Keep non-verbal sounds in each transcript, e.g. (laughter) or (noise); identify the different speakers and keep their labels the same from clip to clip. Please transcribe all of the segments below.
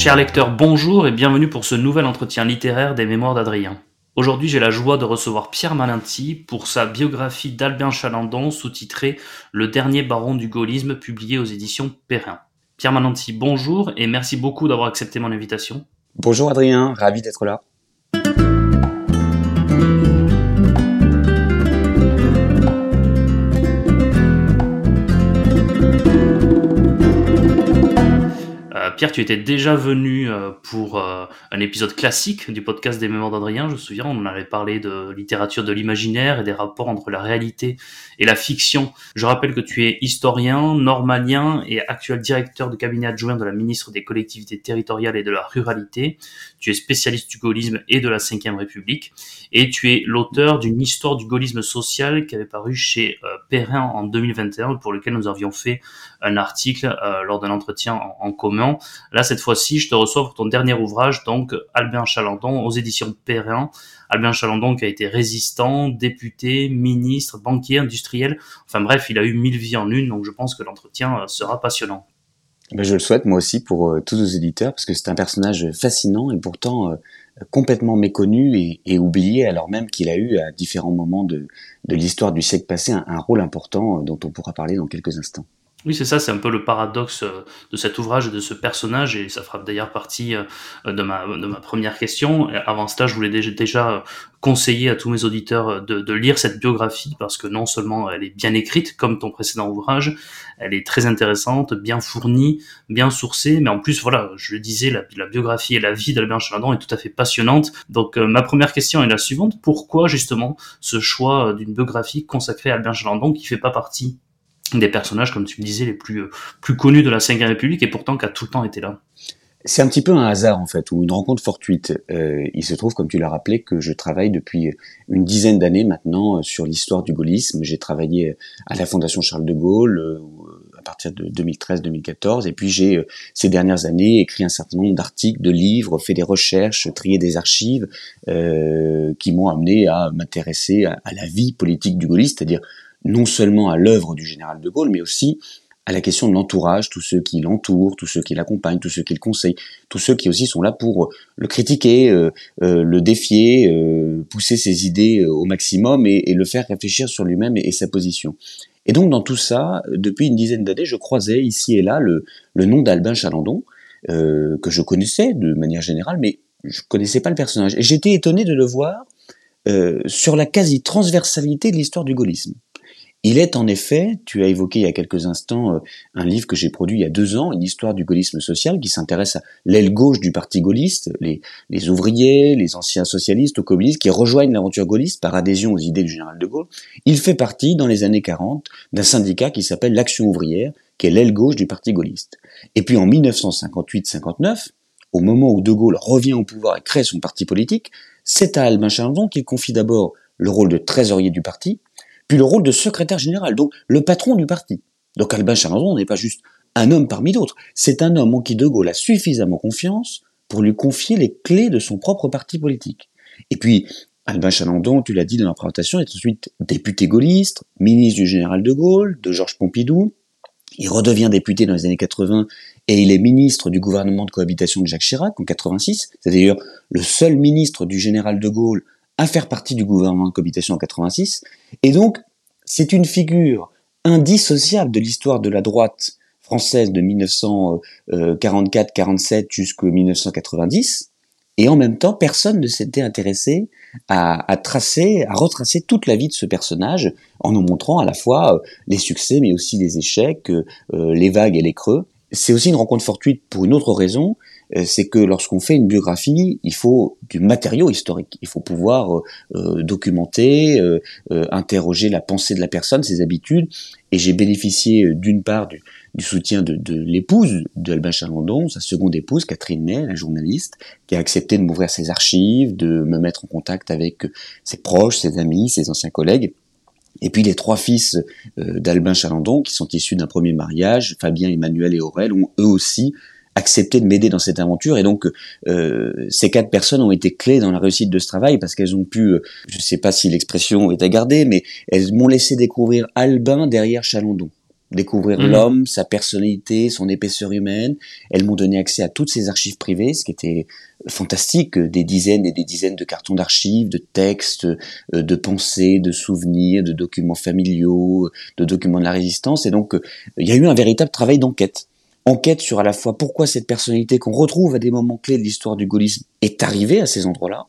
Speaker 1: Chers lecteurs, bonjour et bienvenue pour ce nouvel entretien littéraire des Mémoires d'Adrien. Aujourd'hui, j'ai la joie de recevoir Pierre Malinti pour sa biographie d'Albin Chalandon sous-titrée Le dernier baron du gaullisme publié aux éditions Perrin. Pierre Malinti, bonjour et merci beaucoup d'avoir accepté mon invitation.
Speaker 2: Bonjour Adrien, ravi d'être là.
Speaker 1: Pierre, tu étais déjà venu euh, pour euh, un épisode classique du podcast des Mémoires d'Adrien. Je me souviens, on avait parlé de littérature de l'imaginaire et des rapports entre la réalité et la fiction. Je rappelle que tu es historien, normalien et actuel directeur de cabinet adjoint de la ministre des collectivités territoriales et de la ruralité. Tu es spécialiste du gaullisme et de la Ve République. Et tu es l'auteur d'une histoire du gaullisme social qui avait paru chez euh, Perrin en 2021, pour lequel nous avions fait un article lors d'un entretien en, en commun. Là, cette fois-ci, je te reçois pour ton dernier ouvrage, donc Albin Chalandon, aux éditions Perrin. Albin Chalandon qui a été résistant, député, ministre, banquier, industriel. Enfin bref, il a eu mille vies en une, donc je pense que l'entretien euh, sera passionnant.
Speaker 2: Ben, je le souhaite moi aussi pour euh, tous nos éditeurs, parce que c'est un personnage fascinant et pourtant euh, complètement méconnu et, oublié, alors même qu'il a eu à différents moments de, l'histoire du siècle passé un rôle important dont on pourra parler dans quelques instants.
Speaker 1: Oui, c'est ça, c'est un peu le paradoxe euh, de cet ouvrage et de ce personnage, et ça fera d'ailleurs partie euh, de ma, première question. Avant cela, je voulais déjà conseiller à tous mes auditeurs de, lire cette biographie, parce que non seulement elle est bien écrite, comme ton précédent ouvrage, elle est très intéressante, bien fournie, bien sourcée, mais en plus, voilà, je le disais, la, biographie et la vie d'Albert Chalandon est tout à fait passionnante. Donc euh, ma première question est la suivante, pourquoi justement ce choix d'une biographie consacrée à Albert Chalandon qui fait pas partie des personnages, comme tu me disais, les plus, euh, plus connus de la Ve République et pourtant qui a tout le temps été là.
Speaker 2: C'est un petit peu un hasard en fait, ou une rencontre fortuite. Euh, il se trouve, comme tu l'as rappelé, que je travaille depuis une dizaine d'années maintenant euh, sur l'histoire du gaullisme. J'ai travaillé à la Fondation Charles de Gaulle à partir de 2013-2014, et puis j'ai ces dernières années écrit un certain nombre d'articles, de livres, fait des recherches, trié des archives qui m'ont amené à m'intéresser à, à, la vie politique du gaullisme, c'est-à-dire non seulement à l'œuvre du général de Gaulle, mais aussi à la question de l'entourage, tous ceux qui l'entourent, tous ceux qui l'accompagnent, tous ceux qui le conseillent, tous ceux qui aussi sont là pour le critiquer, euh, euh, le défier, euh, pousser ses idées au maximum et, le faire réfléchir sur lui-même et, sa position. Et donc dans tout ça, depuis une dizaine d'années, je croisais ici et là le, le nom d'Albin Chalandon, que je connaissais de manière générale, mais je connaissais pas le personnage. Et j'étais étonné de le voir sur la quasi-transversalité de l'histoire du gaullisme. Il est en effet, tu as évoqué il y a quelques instants euh, un livre que j'ai produit il y a deux ans, une histoire du gaullisme social qui s'intéresse à l'aile gauche du parti gaulliste, les, ouvriers, les anciens socialistes ou communistes qui rejoignent l'aventure gaulliste par adhésion aux idées du général de Gaulle. Il fait partie, dans les années 40, d'un syndicat qui s'appelle l'Action ouvrière, qui est l'aile gauche du parti gaulliste. Et puis en 1958-59, au moment où de Gaulle revient au pouvoir et crée son parti politique, c'est à Albin Chalandon qu'il confie d'abord le rôle de trésorier du parti, puis le rôle de secrétaire général, donc le patron du parti. Donc Albin Chalandon n'est pas juste un homme parmi d'autres, c'est un homme en qui De Gaulle a suffisamment confiance pour lui confier les clés de son propre parti politique. Et puis, Albin Chalandon, tu l'as dit dans la présentation, est ensuite député gaulliste, ministre du général de Gaulle, de Georges Pompidou. Il redevient député dans les années 80 et il est ministre du gouvernement de cohabitation de Jacques Chirac en 86. C'est d'ailleurs le seul ministre du général de Gaulle à faire partie du gouvernement de cohabitation en 86. Et donc, c'est une figure indissociable de l'histoire de la droite française de 1944-47 jusqu'en 1990. Et en même temps, personne ne s'était intéressé à, tracer, à retracer toute la vie de ce personnage en nous montrant à la fois euh, les succès mais aussi les échecs, euh, les vagues et les creux. C'est aussi une rencontre fortuite pour une autre raison, euh, c'est que lorsqu'on fait une biographie, il faut du matériau historique. Il faut pouvoir euh, euh, documenter, interroger la pensée de la personne, ses habitudes. Et j'ai bénéficié d'une part du, soutien de, de l'épouse d'Albin Chalandon, sa seconde épouse, Catherine Ney, la journaliste, qui a accepté de m'ouvrir ses archives, de me mettre en contact avec ses proches, ses amis, ses anciens collègues. Et puis les trois fils d'Albin Chalandon, qui sont issus d'un premier mariage, Fabien, Emmanuel et Aurel, ont eux aussi accepté de m'aider dans cette aventure et donc euh, ces quatre personnes ont été clés dans la réussite de ce travail parce qu'elles ont pu, euh, je ne sais pas si l'expression est à garder, mais elles m'ont laissé découvrir Albin derrière Chalandon. découvrir
Speaker 1: Mhm.
Speaker 2: l'homme, sa personnalité, son épaisseur humaine. Elles m'ont donné accès à toutes ses archives privées, ce qui était fantastique, des dizaines et des dizaines de cartons d'archives, de textes, euh, de pensées, de souvenirs, de documents familiaux, de documents de la résistance. Et donc, euh, il y a eu un véritable travail d'enquête. Enquête sur à la fois pourquoi cette personnalité qu'on retrouve à des moments clés de l'histoire du gaullisme est arrivée à ces endroits-là,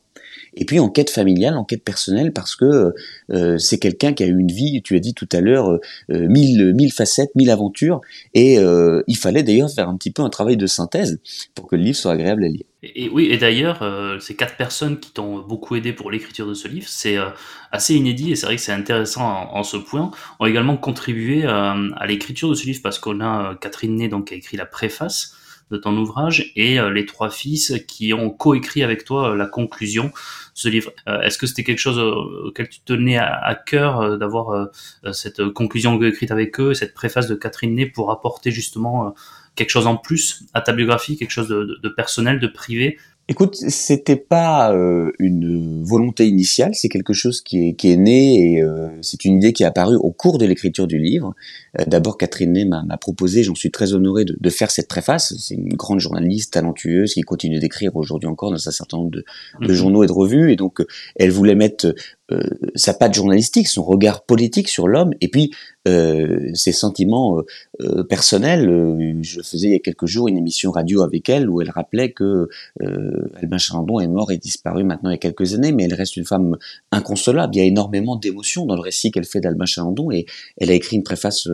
Speaker 2: et puis enquête familiale, enquête personnelle, parce que euh, c'est quelqu'un qui a eu une vie, tu as dit tout à l'heure, euh, euh, mille, mille facettes, mille aventures, et il fallait d'ailleurs faire un petit peu un travail de synthèse pour que le livre soit agréable à lire.
Speaker 1: Et, oui, et d'ailleurs, euh, ces quatre personnes qui t'ont beaucoup aidé pour l'écriture de ce livre, c'est euh, assez inédit et c'est vrai que c'est intéressant en, ce point, ont également contribué euh, à l'écriture de ce livre parce qu'on a euh, Catherine Ney donc qui a écrit la préface de ton ouvrage et euh, les trois fils qui ont coécrit avec toi la conclusion de ce livre. Est-ce que c'était quelque chose auquel tu tenais à, cœur d'avoir cette conclusion écrite avec eux, cette préface de Catherine Ney pour apporter justement quelque chose en plus à ta biographie, quelque chose de, personnel, de privé?
Speaker 2: Écoute, c'était pas euh, une volonté initiale, c'est quelque chose qui est, qui est né et euh, c'est une idée qui est apparue au cours de l'écriture du livre. Euh, D'abord, Catherine Ney m'a proposé, j'en suis très honoré de, de faire cette préface. C'est une grande journaliste talentueuse qui continue d'écrire aujourd'hui encore dans un certain nombre de, de mmh. journaux et de revues. Et donc, elle voulait mettre euh, sa patte journalistique, son regard politique sur l'homme, et puis euh, ses sentiments euh, personnels. je faisais il y a quelques jours une émission radio avec elle où elle rappelait que Albin Chalandon est mort et disparu maintenant il y a quelques années, mais elle reste une femme inconsolable. Il y a énormément d'émotions dans le récit qu'elle fait d'Albin Chalandon, et elle a écrit une préface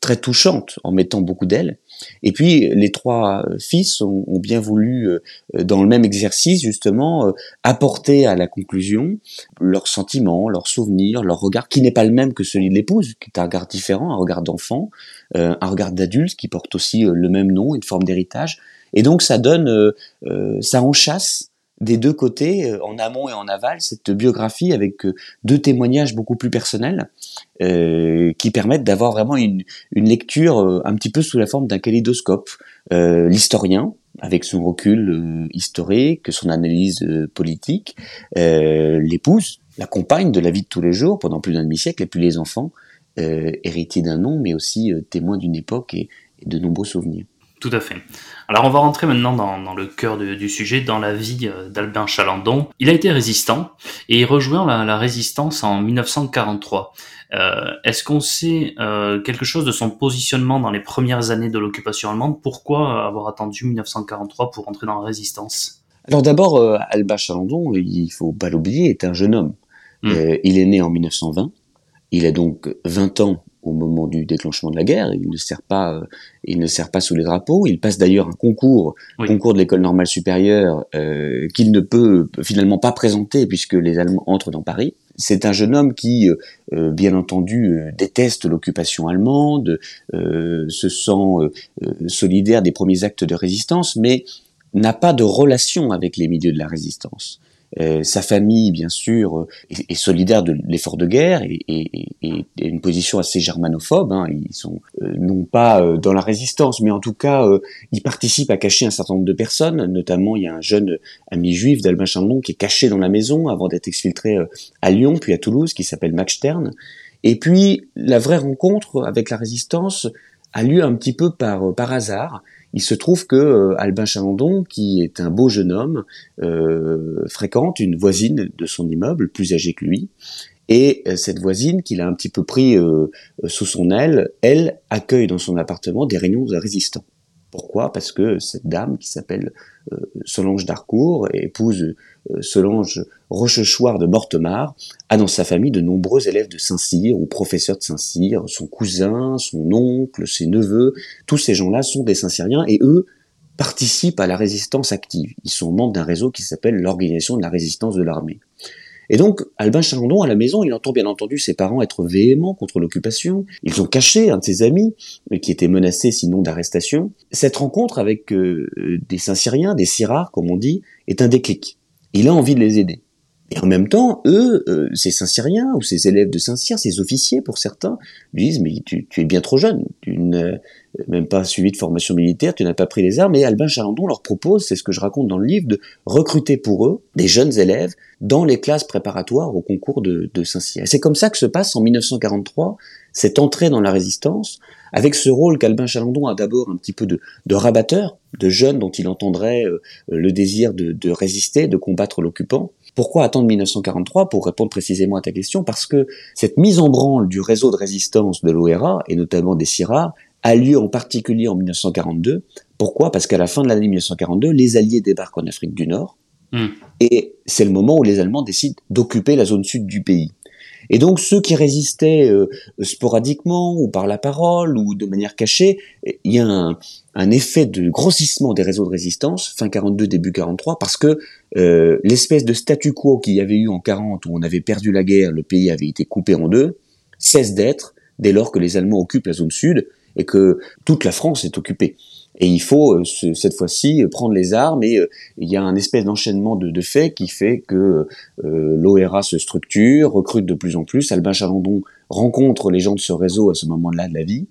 Speaker 2: très touchante en mettant beaucoup d'elle. Et puis les trois fils ont, ont, bien voulu, dans le même exercice justement, apporter à la conclusion leurs sentiments, leurs souvenirs, leur regard, qui n'est pas le même que celui de l'épouse, qui est un regard différent, un regard d'enfant, euh, un regard d'adulte qui porte aussi euh, le même nom, une forme d'héritage. Et donc ça donne, euh, ça enchasse des deux côtés, en amont et en aval, cette biographie avec deux témoignages beaucoup plus personnels euh, qui permettent d'avoir vraiment une, une lecture euh, un petit peu sous la forme d'un kaléidoscope. Euh, L'historien, avec son recul historique, son analyse politique, l'épouse, la compagne de la vie de tous les jours pendant plus d'un demi-siècle, et puis les enfants, héritiers d'un nom, mais aussi témoins d'une époque et de nombreux souvenirs.
Speaker 1: Tout à fait. Alors on va rentrer maintenant dans, dans le cœur de, du sujet, dans la vie d'Albin Chalandon. Il a été résistant et il rejoint la, la résistance en 1943. Euh, Est-ce qu'on sait euh, quelque chose de son positionnement dans les premières années de l'occupation allemande? Pourquoi avoir attendu 1943 pour entrer dans la résistance?
Speaker 2: Alors d'abord, euh, Albin Chalandon, il faut pas l'oublier, est un jeune homme. Mmh. il est né en 1920. Il a donc 20 ans au moment du déclenchement de la guerre. Il ne sert pas, euh, il ne sert pas sous les drapeaux. Il passe d'ailleurs un concours, oui. concours de l'école normale supérieure, euh, qu'il ne peut finalement pas présenter puisque les Allemands entrent dans Paris. C'est un jeune homme qui, euh, bien entendu, déteste l'occupation allemande, se sent solidaire des premiers actes de résistance, mais n'a pas de relation avec les milieux de la résistance. Euh, sa famille, bien sûr, euh, est, solidaire de l'effort de guerre et, et, et, et, une position assez germanophobe. Hein. Ils sont euh, non pas euh, dans la résistance, mais en tout cas, euh, ils participent à cacher un certain nombre de personnes. Notamment, il y a un jeune ami juif d'Albin Chandon qui est caché dans la maison avant d'être exfiltré à Lyon, puis à Toulouse, qui s'appelle Max Stern. Et puis, la vraie rencontre avec la résistance a lieu un petit peu par, par hasard. Il se trouve que euh, Albin Chalandon, qui est un beau jeune homme, euh, fréquente une voisine de son immeuble, plus âgée que lui, et euh, cette voisine, qu'il a un petit peu pris sous son aile, elle accueille dans son appartement des réunions de résistants. Pourquoi? Parce que cette dame, qui s'appelle euh, Solange d'Harcourt, épouse euh, Solange Rochechouart de Mortemart, a dans sa famille de nombreux élèves de Saint-Cyr ou professeurs de Saint-Cyr, son cousin, son oncle, ses neveux, tous ces gens-là sont des Saint-Cyriens et eux participent à la résistance active. Ils sont membres d'un réseau qui s'appelle l'Organisation de la résistance de l'armée. Et donc, Albin Chalandon, à la maison, il entend bien entendu ses parents être véhéments contre l'occupation. Ils ont caché un de ses amis, qui était menacé sinon d'arrestation. Cette rencontre avec euh, des Saint-Cyriens, des Syrards, comme on dit, est un déclic. Il a envie de les aider. Et en même temps, eux, euh, ces Saint-Cyriens, ou ces élèves de Saint-Cyr, ces officiers pour certains, lui disent, mais tu, tu, es bien trop jeune, tu ne, même pas suivi de formation militaire, tu n'as pas pris les armes, et Albin Chalandon leur propose, c'est ce que je raconte dans le livre, de recruter pour eux des jeunes élèves dans les classes préparatoires au concours de, Saint-Cyr. c'est comme ça que se passe en 1943 cette entrée dans la résistance, avec ce rôle qu'Albin Chalandon a d'abord un petit peu de, rabatteur, de jeune dont il entendrait euh, le désir de, résister, de combattre l'occupant. Pourquoi attendre 1943 Pour répondre précisément à ta question, parce que cette mise en branle du réseau de résistance de l'ORA, et notamment des CIRA, a lieu en particulier en 1942. Pourquoi? Parce qu'à la fin de l'année 1942, les Alliés débarquent en Afrique du Nord, hmm. et c'est le moment où les Allemands décident d'occuper la zone sud du pays. Et donc ceux qui résistaient euh, sporadiquement ou par la parole ou de manière cachée, il y a un, un, effet de grossissement des réseaux de résistance fin 42 début 43 parce que euh, l'espèce de statu quo qu'il y avait eu en 40 où on avait perdu la guerre, le pays avait été coupé en deux, cesse d'être dès lors que les Allemands occupent la zone sud et que toute la France est occupée. Et il faut euh, cette fois-ci euh, prendre les armes et euh, il y a un espèce d'enchaînement de, faits qui fait que l'ORA se structure, recrute de plus en plus. Albin Chalandon rencontre les gens de ce réseau à ce moment-là de la vie.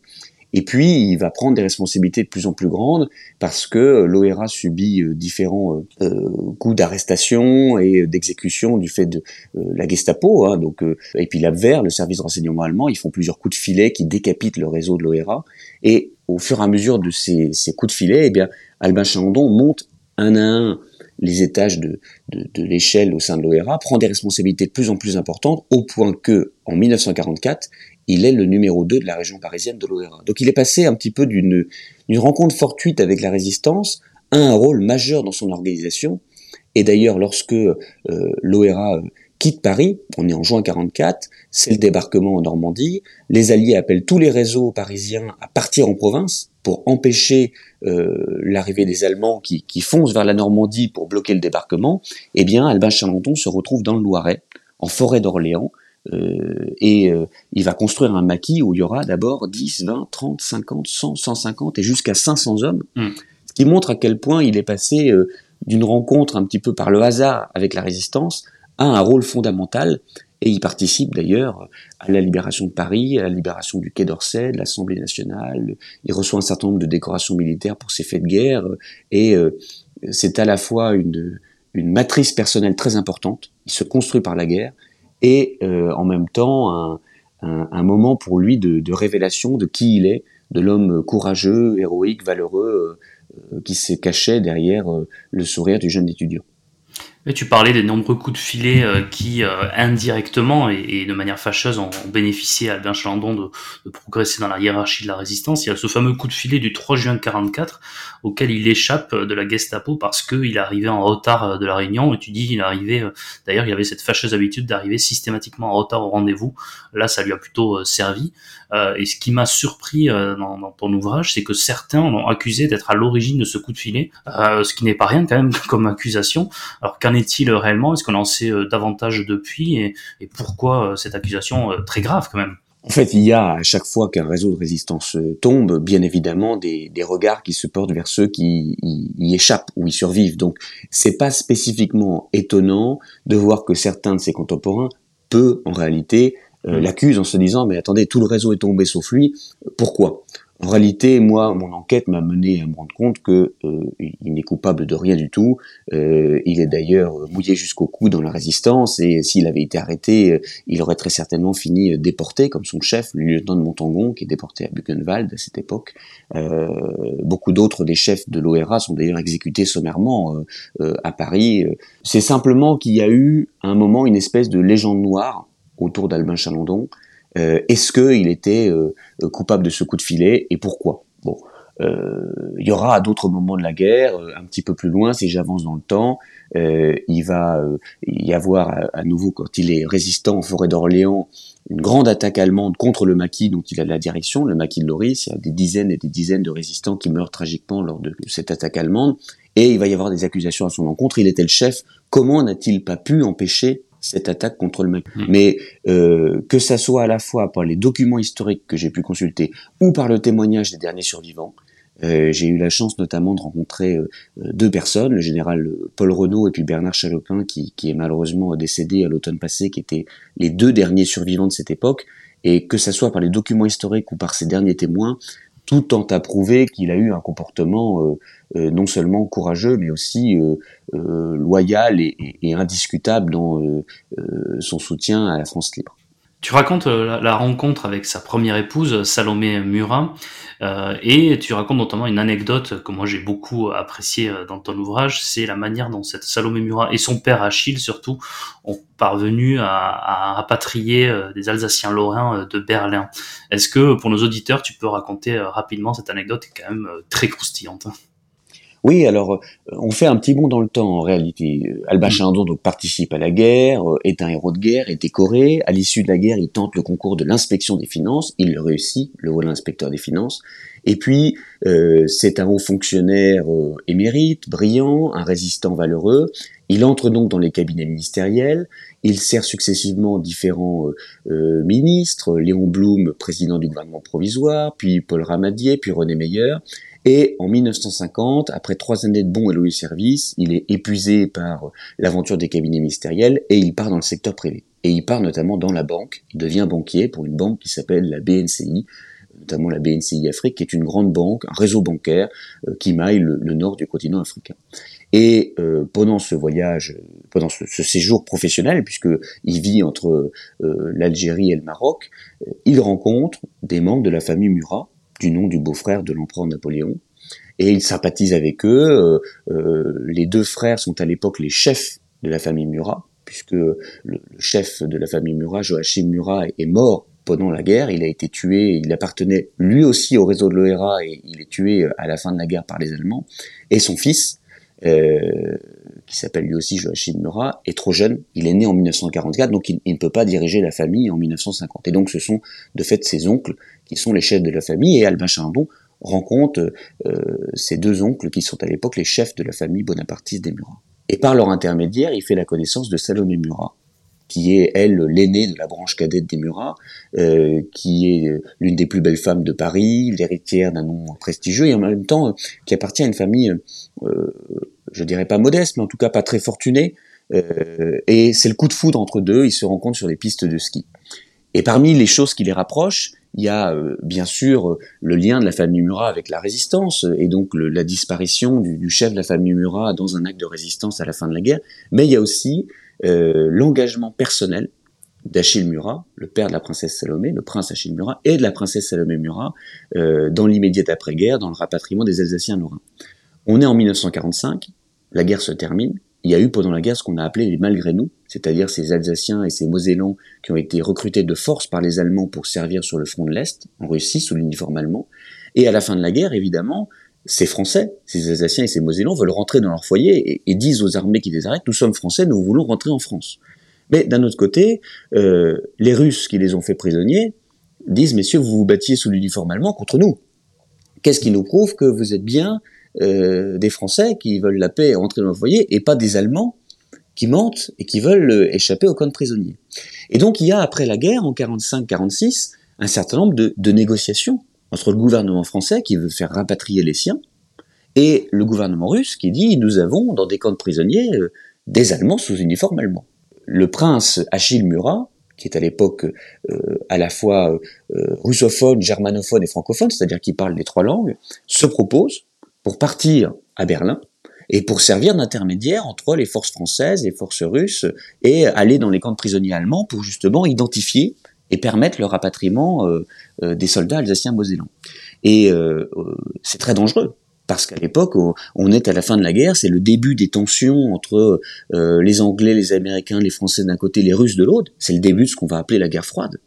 Speaker 2: Et puis, il va prendre des responsabilités de plus en plus grandes parce que l'ORA subit différents euh, coups d'arrestation et d'exécution du fait de la Gestapo. Hein, donc, et puis l'Abwehr, le service de renseignement allemand, ils font plusieurs coups de filet qui décapitent le réseau de l'ORA. Et au fur et à mesure de ces, coups de filet, eh bien, Albin Chalandon monte un à un les étages de, de, l'échelle au sein de l'ORA, prend des responsabilités de plus en plus importantes, au point que, en 1944, il est le numéro 2 de la région parisienne de l'ORA. Donc il est passé un petit peu d'une rencontre fortuite avec la résistance à un rôle majeur dans son organisation. Et d'ailleurs, lorsque euh, l'ORA quitte Paris, on est en juin 44, c'est le débarquement en Normandie, les Alliés appellent tous les réseaux parisiens à partir en province pour empêcher euh, l'arrivée des Allemands qui, foncent vers la Normandie pour bloquer le débarquement, eh bien Albin Chalandon se retrouve dans le Loiret, en forêt d'Orléans, euh, et euh, il va construire un maquis où il y aura d'abord 10, 20, 30, 50, 100, 150 et jusqu'à 500 hommes, hmm. ce qui montre à quel point il est passé d'une rencontre un petit peu par le hasard avec la résistance a un rôle fondamental et il participe d'ailleurs à la libération de Paris, à la libération du Quai d'Orsay, de l'Assemblée nationale. Il reçoit un certain nombre de décorations militaires pour ses faits de guerre et euh, c'est à la fois une, une matrice personnelle très importante. Il se construit par la guerre et euh, en même temps un, moment pour lui de, révélation de qui il est, de l'homme courageux, héroïque, valeureux euh, qui s'est caché derrière le sourire du jeune étudiant
Speaker 1: tu parlais des nombreux coups de filet euh, qui, euh, indirectement et, de manière fâcheuse, ont, bénéficié à Albin Chalandon de, de, progresser dans la hiérarchie de la résistance. Il y a ce fameux coup de filet du 3 juin 44 auquel il échappe de la Gestapo parce qu'il arrivait en retard euh, de la réunion. Et tu dis il arrivait, d'ailleurs, il avait cette fâcheuse habitude d'arriver systématiquement en retard au rendez-vous. Là, ça lui a plutôt servi. et ce qui m'a surpris dans, ton ouvrage, c'est que certains l'ont accusé d'être à l'origine de ce coup de filet, ce qui n'est pas rien quand même (laughs) comme accusation. Alors qu'en est-il réellement? Est-ce qu'on en sait euh, davantage depuis? Et, pourquoi euh, cette accusation euh, très grave quand même?
Speaker 2: En fait, il y a à chaque fois qu'un réseau de résistance tombe, bien évidemment, des, regards qui se portent vers ceux qui y, échappent ou y survivent. Donc, c'est pas spécifiquement étonnant de voir que certains de ses contemporains, peu en réalité, mmh. l'accusent en se disant mais attendez, tout le réseau est tombé sauf lui. Pourquoi? En réalité, moi, mon enquête m'a mené à me rendre compte que euh, il n'est coupable de rien du tout. Euh, il est d'ailleurs mouillé jusqu'au cou dans la résistance et s'il avait été arrêté, euh, il aurait très certainement fini déporté, comme son chef, le lieutenant de Montangon, qui est déporté à Buchenwald à cette époque. beaucoup d'autres des chefs de l'ORA sont d'ailleurs exécutés sommairement à Paris. C'est simplement qu'il y a eu à un moment une espèce de légende noire autour d'Albin Chalandon euh, est-ce qu'il était euh, coupable de ce coup de filet et pourquoi? Bon, euh, il y aura à d'autres moments de la guerre, un petit peu plus loin, si j'avance dans le temps, il va y avoir à, nouveau, quand il est résistant en forêt d'Orléans, une grande attaque allemande contre le maquis dont il a la direction, le maquis de Loris. Il y a des dizaines et des dizaines de résistants qui meurent tragiquement lors de cette attaque allemande. Et il va y avoir des accusations à son encontre. Il était le chef. Comment n'a-t-il pas pu empêcher cette attaque contre le mec. Hmm. Mais euh, que ça soit à la fois par les documents historiques que j'ai pu consulter ou par le témoignage des derniers survivants, euh, j'ai eu la chance notamment de rencontrer euh, deux personnes, le général Paul Renaud et puis Bernard Chalopin, qui, qui est malheureusement décédé à l'automne passé, qui étaient les deux derniers survivants de cette époque. Et que ça soit par les documents historiques ou par ces derniers témoins, tout tend à prouver qu'il a eu un comportement non seulement courageux, mais aussi loyal et, indiscutable dans son soutien à la France libre.
Speaker 1: Tu racontes euh, la, rencontre avec sa première épouse, Salomé Murat, euh, et tu racontes notamment une anecdote que moi j'ai beaucoup appréciée euh, dans ton ouvrage, c'est la manière dont cette Salomé Murat et son père Achille surtout ont parvenu à, à rapatrier des Alsaciens lorrains de Berlin. Est-ce que pour nos auditeurs tu peux raconter rapidement cette anecdote? Qui est quand même très croustillante
Speaker 2: oui, alors euh, on fait un petit bond dans le temps en réalité. Alba Chindon mm. donc participe à la guerre, euh, est un héros de guerre, est décoré. À l'issue de la guerre, il tente le concours de l'inspection des finances, il le réussit, le rôle d'inspecteur des finances. Et puis euh, c'est un haut fonctionnaire émérite, brillant, un résistant valeureux. Il entre donc dans les cabinets ministériels. Il sert successivement différents ministres, Léon Blum, président du gouvernement provisoire, puis Paul Ramadier, puis René Meyer. Et en 1950, après trois années de bons et loyaux services, il est épuisé par l'aventure des cabinets ministériels et il part dans le secteur privé. Et il part notamment dans la banque. Il devient banquier pour une banque qui s'appelle la BNCI, notamment la BNCI Afrique, qui est une grande banque, un réseau bancaire euh, qui maille le, nord du continent africain. Et euh, pendant ce voyage, pendant ce, séjour professionnel, puisque il vit entre euh, l'Algérie et le Maroc, il rencontre des membres de la famille Murat, du nom du beau-frère de l'empereur Napoléon. Et il sympathise avec eux. Euh, euh, les deux frères sont à l'époque les chefs de la famille Murat, puisque le, chef de la famille Murat, Joachim Murat, est mort pendant la guerre. Il a été tué, il appartenait lui aussi au réseau de l'OERA et il est tué à la fin de la guerre par les Allemands. Et son fils, euh, qui s'appelle lui aussi Joachim Murat, est trop jeune. Il est né en 1944, donc il, ne peut pas diriger la famille en 1950. Et donc ce sont de fait ses oncles qui sont les chefs de la famille, et Albin Chardon rencontre euh, ses deux oncles qui sont à l'époque les chefs de la famille bonapartiste des Murat. Et par leur intermédiaire, il fait la connaissance de Salomé Murat, qui est, elle, l'aînée de la branche cadette des Murat, euh, qui est euh, l'une des plus belles femmes de Paris, l'héritière d'un nom prestigieux, et en même temps euh, qui appartient à une famille, euh, je dirais pas modeste, mais en tout cas pas très fortunée, et c'est le coup de foudre entre deux, ils se rencontrent sur les pistes de ski. Et parmi les choses qui les rapprochent, il y a bien sûr le lien de la famille Murat avec la résistance et donc la disparition du, du, chef de la famille Murat dans un acte de résistance à la fin de la guerre, mais il y a aussi euh, l'engagement personnel d'Achille Murat, le père de la princesse Salomé, le prince Achille Murat, et de la princesse Salomé Murat, euh, dans l'immédiate après-guerre, dans le rapatriement des Alsaciens lorrains. On est en 1945, la guerre se termine, il y a eu pendant la guerre ce qu'on a appelé les malgré nous, c'est-à-dire ces Alsaciens et ces Mosellans qui ont été recrutés de force par les Allemands pour servir sur le front de l'Est, en Russie, sous l'uniforme allemand. Et à la fin de la guerre, évidemment, ces Français, ces Alsaciens et ces Mosellans veulent rentrer dans leur foyer et, disent aux armées qui les arrêtent, nous sommes Français, nous voulons rentrer en France. Mais d'un autre côté, euh, les Russes qui les ont fait prisonniers disent, messieurs, vous vous battiez sous l'uniforme allemand contre nous. Qu'est-ce qui nous prouve que vous êtes bien euh, des Français qui veulent la paix et rentrer dans leur foyer et pas des Allemands qui mentent et qui veulent euh, échapper au camp de prisonniers. Et donc il y a, après la guerre, en 45-46, un certain nombre de, de négociations entre le gouvernement français qui veut faire rapatrier les siens et le gouvernement russe qui dit nous avons dans des camps de prisonniers euh, des Allemands sous uniforme allemand. Le prince Achille Murat, qui est à l'époque euh, à la fois euh, russophone, germanophone et francophone, c'est-à-dire qui parle les trois langues, se propose pour partir à Berlin et pour servir d'intermédiaire entre les forces françaises et les forces russes et aller dans les camps de prisonniers allemands pour justement identifier et permettre le rapatriement euh, euh, des soldats alsaciens mosellans. Et euh, c'est très dangereux parce qu'à l'époque, on est à la fin de la guerre, c'est le début des tensions entre les Anglais, les Américains, les Français d'un côté, les Russes de l'autre. C'est le début de ce qu'on va appeler la guerre froide.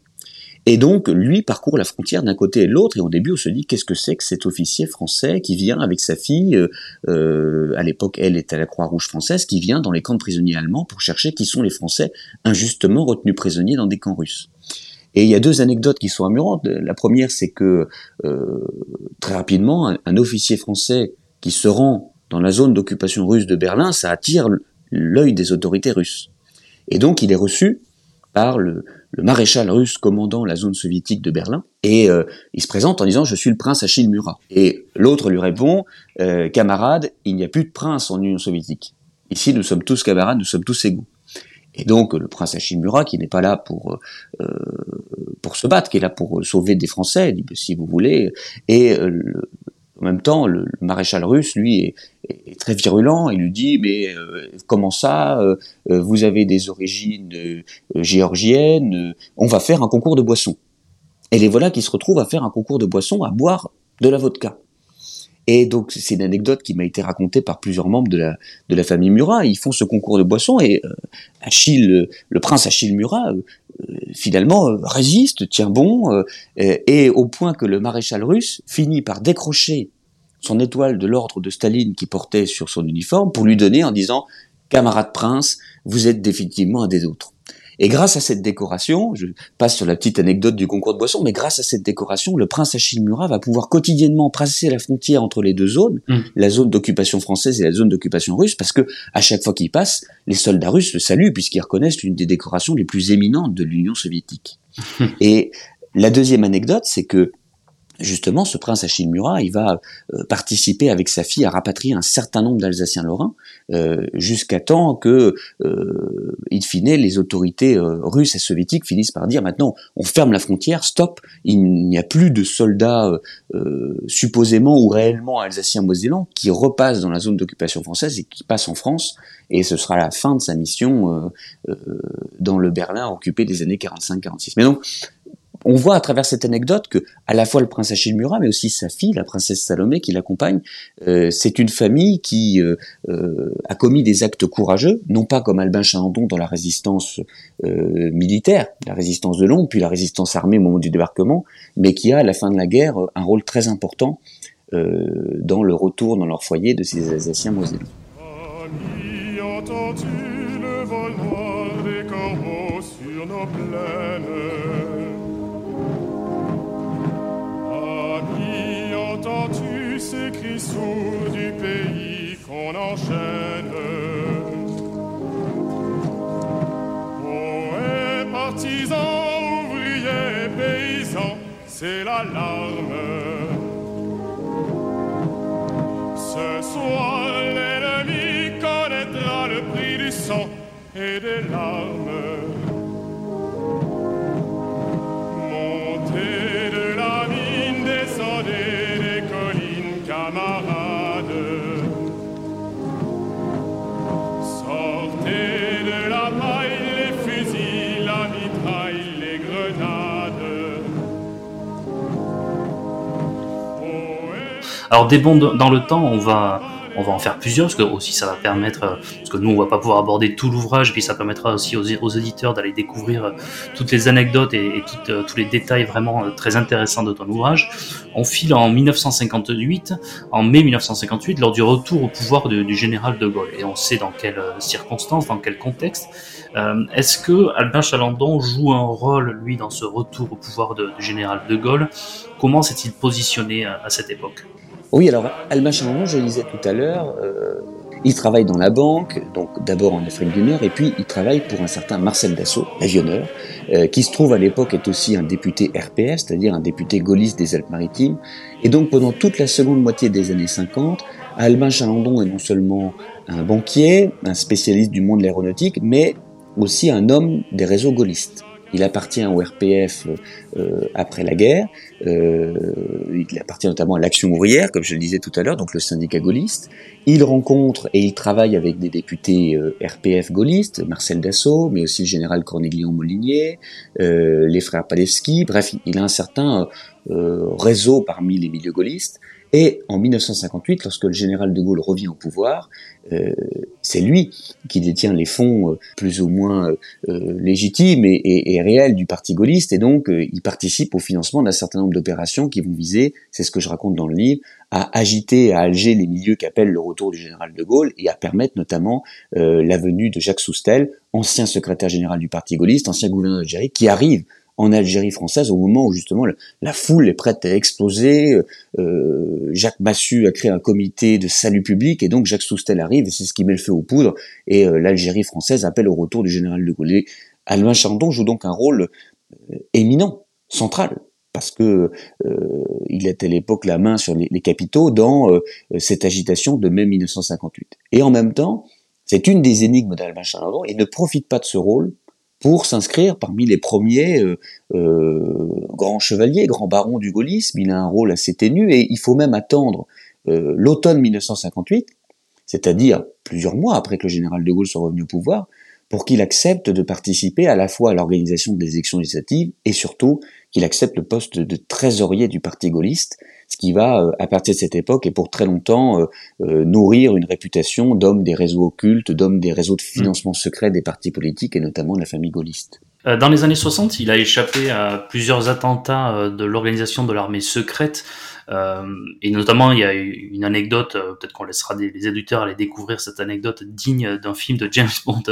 Speaker 2: Et donc, lui parcourt la frontière d'un côté et de l'autre, et au début, on se dit, qu'est-ce que c'est que cet officier français qui vient avec sa fille, à l'époque, elle est à la Croix-Rouge française, qui vient dans les camps de prisonniers allemands pour chercher qui sont les Français injustement retenus prisonniers dans des camps russes. Et il y a deux anecdotes qui sont amusantes. La première, c'est que euh, très rapidement, un, officier français qui se rend dans la zone d'occupation russe de Berlin, ça attire l'œil des autorités russes. Et donc, il est reçu par le, maréchal russe commandant la zone soviétique de Berlin, et euh, il se présente en disant je suis le prince Achille Murat. Et l'autre lui répond euh, camarade, il n'y a plus de prince en Union soviétique. Ici, nous sommes tous camarades, nous sommes tous égaux. Et donc le prince Achille Murat, qui n'est pas là pour euh, pour se battre, qui est là pour sauver des Français, si vous voulez. Et en même temps, le, maréchal russe, lui, est, très virulent. Il lui dit, mais comment ça Vous avez des origines géorgiennes. On va faire un concours de boissons. Et les voilà qui se retrouvent à faire un concours de boissons, à boire de la vodka. Et donc c'est une anecdote qui m'a été racontée par plusieurs membres de la, famille Murat. Ils font ce concours de boissons et euh, Achille, le prince Achille Murat, euh, finalement euh, résiste, tient bon, et, au point que le maréchal russe finit par décrocher son étoile de l'ordre de Staline qui portait sur son uniforme pour lui donner en disant camarade prince, vous êtes définitivement un des autres. Et grâce à cette décoration, je passe sur la petite anecdote du concours de boissons, mais grâce à cette décoration, le prince Achille Murat va pouvoir quotidiennement passer la frontière entre les deux zones, mm. la zone d'occupation française et la zone d'occupation russe, parce que à chaque fois qu'il passe, les soldats russes le saluent puisqu'ils reconnaissent l'une des décorations les plus éminentes de l'Union soviétique. et la deuxième anecdote, c'est que justement, ce prince Achille Murat, il va euh, participer avec sa fille à rapatrier un certain nombre d'Alsaciens lorrains, euh, jusqu'à temps que, euh, in fine, les autorités euh, russes et soviétiques finissent par dire maintenant, on ferme la frontière, stop, il n'y a plus de soldats supposément ou réellement alsaciens mosellans qui repassent dans la zone d'occupation française et qui passent en France, et ce sera la fin de sa mission dans le Berlin occupé des années 45-46. Mais donc, on voit à travers cette anecdote que à la fois le prince Achille Murat, mais aussi sa fille, la princesse Salomé, qui l'accompagne, euh, c'est une famille qui euh, euh, a commis des actes courageux, non pas comme Albin Chalandon dans la résistance militaire, la résistance de Londres, puis la résistance armée au moment du débarquement, mais qui a à la fin de la guerre un rôle très important dans le retour dans leur foyer de ces Alsaciens mosellans. Sourds du pays qu'on enchaîne. Poètes, partisans, ouvriers, paysans, c'est l'alarme. Ce soir, l'ennemi connaîtra le prix du sang et des larmes.
Speaker 1: Alors des bons dans le temps, on va on va en faire plusieurs parce que aussi ça va permettre euh, parce que nous on va pas pouvoir aborder tout l'ouvrage puis ça permettra aussi aux, aux éditeurs d'aller découvrir euh, toutes les anecdotes et, euh, tous les détails vraiment très intéressants de ton ouvrage. On file en 1958, en mai 1958, lors du retour au pouvoir du général de Gaulle et on sait dans quelles circonstances, dans quel contexte. Est-ce que Albin Chalandon joue un rôle lui dans ce retour au pouvoir du général de Gaulle? Comment s'est-il positionné à cette époque?
Speaker 2: Oui, alors Alma Chalandon, je disais tout à l'heure, euh, il travaille dans la banque, donc d'abord en Afrique du Nord, et puis il travaille pour un certain Marcel Dassault, avionneur, euh, qui se trouve à l'époque est aussi un député RPS, c'est-à-dire un député gaulliste des Alpes-Maritimes. Et donc pendant toute la seconde moitié des années 50, Albin Chalandon est non seulement un banquier, un spécialiste du monde de l'aéronautique, mais aussi un homme des réseaux gaullistes. Il appartient au RPF euh, après la guerre. Euh, il appartient notamment à l'Action ouvrière, comme je le disais tout à l'heure, donc le syndicat gaulliste. Il rencontre et il travaille avec des députés euh, RPF gaullistes, Marcel Dassault, mais aussi le général Cornéglion Molinier, euh, les frères Palevski. Bref, il a un certain réseau parmi les milieux gaullistes. Et en 1958, lorsque le général de Gaulle revient au pouvoir, euh, c'est lui qui détient les fonds euh, plus ou moins euh, légitimes et, réels du parti gaulliste, et donc il participe au financement d'un certain nombre d'opérations qui vont viser, c'est ce que je raconte dans le livre, à agiter à Alger les milieux qu'appelle le retour du général de Gaulle et à permettre notamment la venue de Jacques Soustel, ancien secrétaire général du parti gaulliste, ancien gouverneur d'Algérie, qui arrive en Algérie française au moment où justement la foule est prête à exploser. Euh, Jacques Massu a créé un comité de salut public et donc Jacques Soustel arrive et c'est ce qui met le feu aux poudres et euh, l'Algérie française appelle au retour du général de Gaulle. Albin Chandon joue donc un rôle euh, éminent, central, parce que euh, il était à l'époque la main sur les, capitaux dans euh, cette agitation de mai 1958. Et en même temps, c'est une des énigmes d'Albin Chalandon. Il ne profite pas de ce rôle pour s'inscrire parmi les premiers euh, euh, grands chevaliers, grands barons du gaullisme. Il a un rôle assez ténu et il faut même attendre euh, l'automne 1958, c'est-à-dire plusieurs mois après que le général de Gaulle soit revenu au pouvoir, pour qu'il accepte de participer à la fois à l'organisation des élections législatives et surtout qu'il accepte le poste de trésorier du parti gaulliste, ce qui va, euh, à partir de cette époque et pour très longtemps, euh, euh, nourrir une réputation d'homme des réseaux occultes, d'homme des réseaux de financement secret des partis politiques et notamment de la famille gaulliste.
Speaker 1: Dans les années 60, il a échappé à plusieurs attentats de l'organisation de l'armée secrète euh, et notamment, il y a une anecdote, euh, peut-être qu'on laissera des, les éditeurs aller découvrir cette anecdote digne d'un film de James (laughs) Bond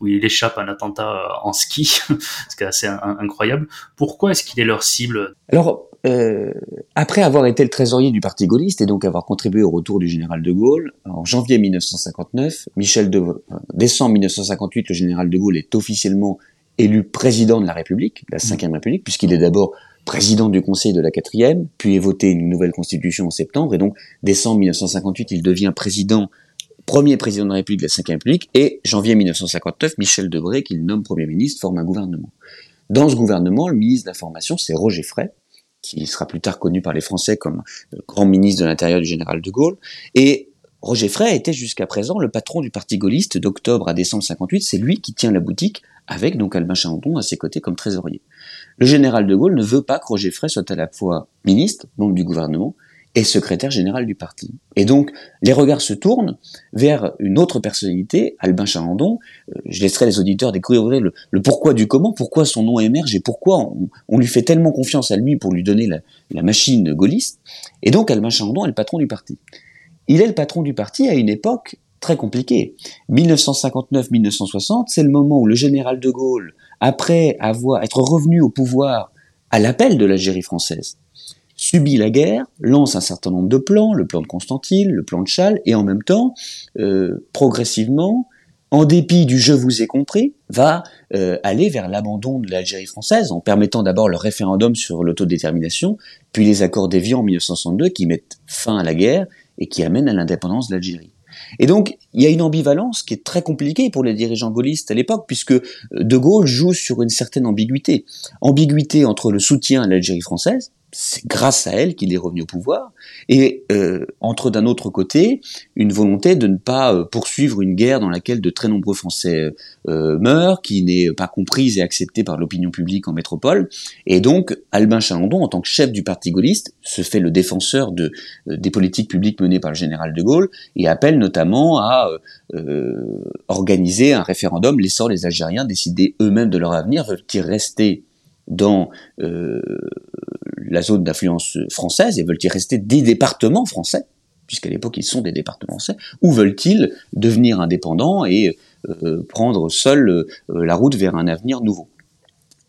Speaker 1: où il échappe à un attentat euh, en ski, (laughs) ce qui est assez incroyable. Pourquoi est-ce qu'il est leur cible?
Speaker 2: Alors, euh, après avoir été le trésorier du parti gaulliste et donc avoir contribué au retour du général de Gaulle, en janvier 1959, Michel de, décembre 1958, le général de Gaulle est officiellement élu président de la République, la Ve République, puisqu'il est d'abord président du Conseil de la quatrième, puis est voté une nouvelle constitution en septembre, et donc décembre 1958, il devient président, premier président de la République de la Cinquième République, et janvier 1959, Michel Debré, qu'il nomme Premier ministre, forme un gouvernement. Dans ce gouvernement, le ministre de l'Information, c'est Roger Frey, qui sera plus tard connu par les Français comme grand ministre de l'Intérieur du général de Gaulle, et Roger Frey était jusqu'à présent le patron du parti gaulliste d'octobre à décembre 58, c'est lui qui tient la boutique avec donc Albin Charenton à ses côtés comme trésorier. Le général de Gaulle ne veut pas que Roger Frey soit à la fois ministre, membre du gouvernement, et secrétaire général du parti. Et donc, les regards se tournent vers une autre personnalité, Albin Chalandon. Euh, je laisserai les auditeurs découvrir le, pourquoi du comment, pourquoi son nom émerge et pourquoi on, lui fait tellement confiance à lui pour lui donner la, la machine gaulliste. Et donc, Albin Chalandon est le patron du parti. Il est le patron du parti à une époque très compliquée. 1959-1960, c'est le moment où le général de Gaulle après avoir être revenu au pouvoir à l'appel de l'Algérie française, subit la guerre, lance un certain nombre de plans, le plan de Constantine, le plan de Châles, et en même temps, euh, progressivement, en dépit du je vous ai compris, va euh, aller vers l'abandon de l'Algérie française en permettant d'abord le référendum sur l'autodétermination, puis les accords d'Évian en 1962 qui mettent fin à la guerre et qui amènent à l'indépendance de l'Algérie. Et donc, il y a une ambivalence qui est très compliquée pour les dirigeants gaullistes à l'époque, puisque De Gaulle joue sur une certaine ambiguïté. Ambiguïté entre le soutien à l'Algérie française, c'est grâce à elle qu'il est revenu au pouvoir, et euh, entre d'un autre côté une volonté de ne pas euh, poursuivre une guerre dans laquelle de très nombreux Français euh, meurent, qui n'est pas comprise et acceptée par l'opinion publique en métropole, et donc Albin Chalandon, en tant que chef du parti gaulliste, se fait le défenseur de, des politiques publiques menées par le général de Gaulle, et appelle notamment à organiser un référendum laissant les Algériens décider eux-mêmes de leur avenir, veulent-ils rester dans la zone d'influence française et veulent-ils rester des départements français, puisqu'à l'époque ils sont des départements français, ou veulent-ils devenir indépendants et euh, prendre seuls euh, la route vers un avenir nouveau?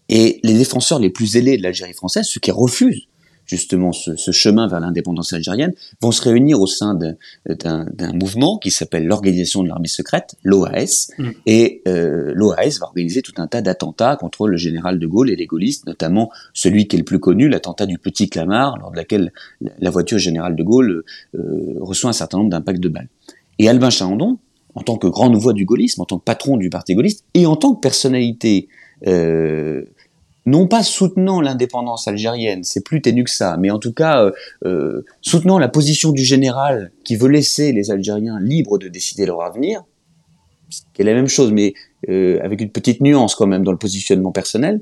Speaker 2: Et les défenseurs les plus ailés de l'Algérie française, ceux qui refusent justement ce, ce chemin vers l'indépendance algérienne, vont se réunir au sein d'un mouvement qui s'appelle l'Organisation de l'armée secrète, l'OAS, mm. et euh, l'OAS va organiser tout un tas d'attentats contre le général de Gaulle et les gaullistes, notamment celui qui est le plus connu, l'attentat du Petit Clamart, lors de laquelle la voiture générale de Gaulle euh, reçoit un certain nombre d'impacts de balles. Et Albin Chalandon, en tant que grande voix du gaullisme, en tant que patron du parti gaulliste, et en tant que personnalité euh, non pas soutenant l'indépendance algérienne, c'est plus ténu que ça, mais en tout cas euh, euh, soutenant la position du général qui veut laisser les Algériens libres de décider leur avenir, qui est la même chose, mais euh, avec une petite nuance quand même dans le positionnement personnel,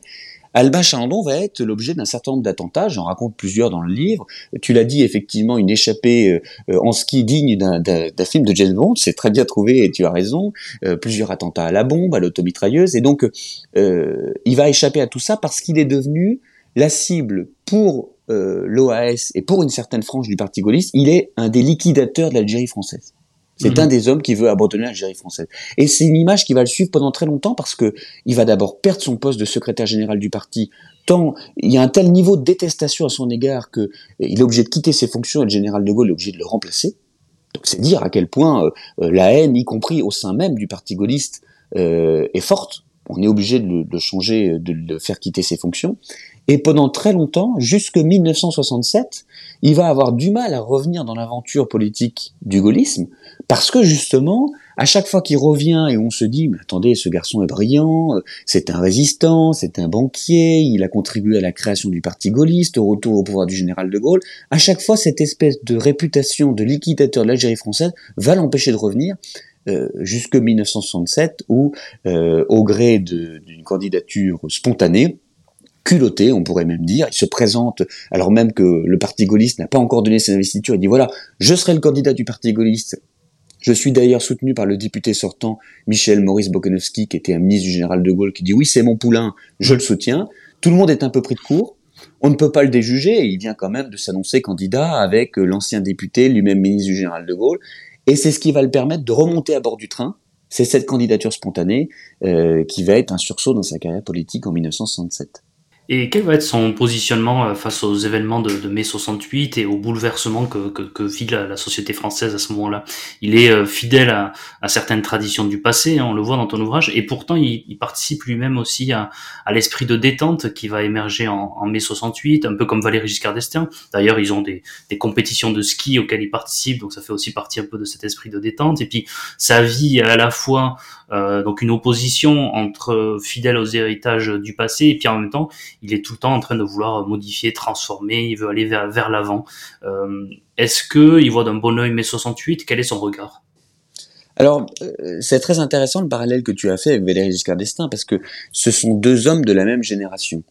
Speaker 2: Albin Chalandon va être l'objet d'un certain nombre d'attentats, j'en raconte plusieurs dans le livre. Tu l'as dit, effectivement, une échappée euh, en ski digne d'un film de James Bond, c'est très bien trouvé et tu as raison. Euh, plusieurs attentats à la bombe, à l'automitrailleuse, et donc euh, il va échapper à tout ça parce qu'il est devenu la cible pour l'OAS et pour une certaine frange du parti gaulliste, il est un des liquidateurs de l'Algérie française. C'est un mhm. des hommes qui veut abandonner l'Algérie française. Et c'est une image qui va le suivre pendant très longtemps parce que il va d'abord perdre son poste de secrétaire général du parti. Tant il y a un tel niveau de détestation à son égard que il est obligé de quitter ses fonctions et le général de Gaulle est obligé de le remplacer. Donc c'est dire à quel point euh, euh, la haine, y compris au sein même du parti gaulliste, euh, est forte. On est obligé de le, changer, de le faire quitter ses fonctions. Et pendant très longtemps, jusque 1967, il va avoir du mal à revenir dans l'aventure politique du gaullisme, parce que justement, à chaque fois qu'il revient et on se dit, mais attendez, ce garçon est brillant, c'est un résistant, c'est un banquier, il a contribué à la création du parti gaulliste, au retour au pouvoir du général de Gaulle, à chaque fois cette espèce de réputation de liquidateur de l'Algérie française va l'empêcher de revenir. Euh, jusque 1967 où, euh, au gré d'une candidature spontanée, culotté, on pourrait même dire. Il se présente, alors même que le Parti gaulliste n'a pas encore donné ses investitures, il dit voilà, je serai le candidat du Parti gaulliste. Je suis d'ailleurs soutenu par le député sortant Michel Maurice Bokonowski, qui était un ministre du général de Gaulle, qui dit oui, c'est mon poulain, je le soutiens. Tout le monde est un peu pris de court. On ne peut pas le déjuger, il vient quand même de s'annoncer candidat avec l'ancien député, lui-même ministre du général de Gaulle, et c'est ce qui va le permettre de remonter à bord du train. C'est cette candidature spontanée euh, qui va être un sursaut dans sa carrière politique en 1967.
Speaker 1: Et quel va être son positionnement euh, face aux événements de, mai 68 et aux bouleversements que, vit la, société française à ce moment-là? Il est euh, fidèle à, certaines traditions du passé, hein, on le voit dans ton ouvrage, et pourtant il, participe lui-même aussi à, l'esprit de détente qui va émerger en, mai 68, un peu comme Valéry Giscard d'Estaing. D'ailleurs, ils ont des, des, compétitions de ski auxquelles ils participent, donc ça fait aussi partie un peu de cet esprit de détente. Et puis sa vie à la fois euh, donc une opposition entre fidèle aux héritages du passé et puis en même temps il est tout le temps en train de vouloir modifier, transformer, il veut aller vers, vers l'avant. Euh, Est-ce que il voit d'un bon oeil mai 68 Quel est son regard?
Speaker 2: Alors, euh, c'est très intéressant le parallèle que tu as fait avec Valéry Giscard d'Estaing, parce que ce sont deux hommes de la même génération.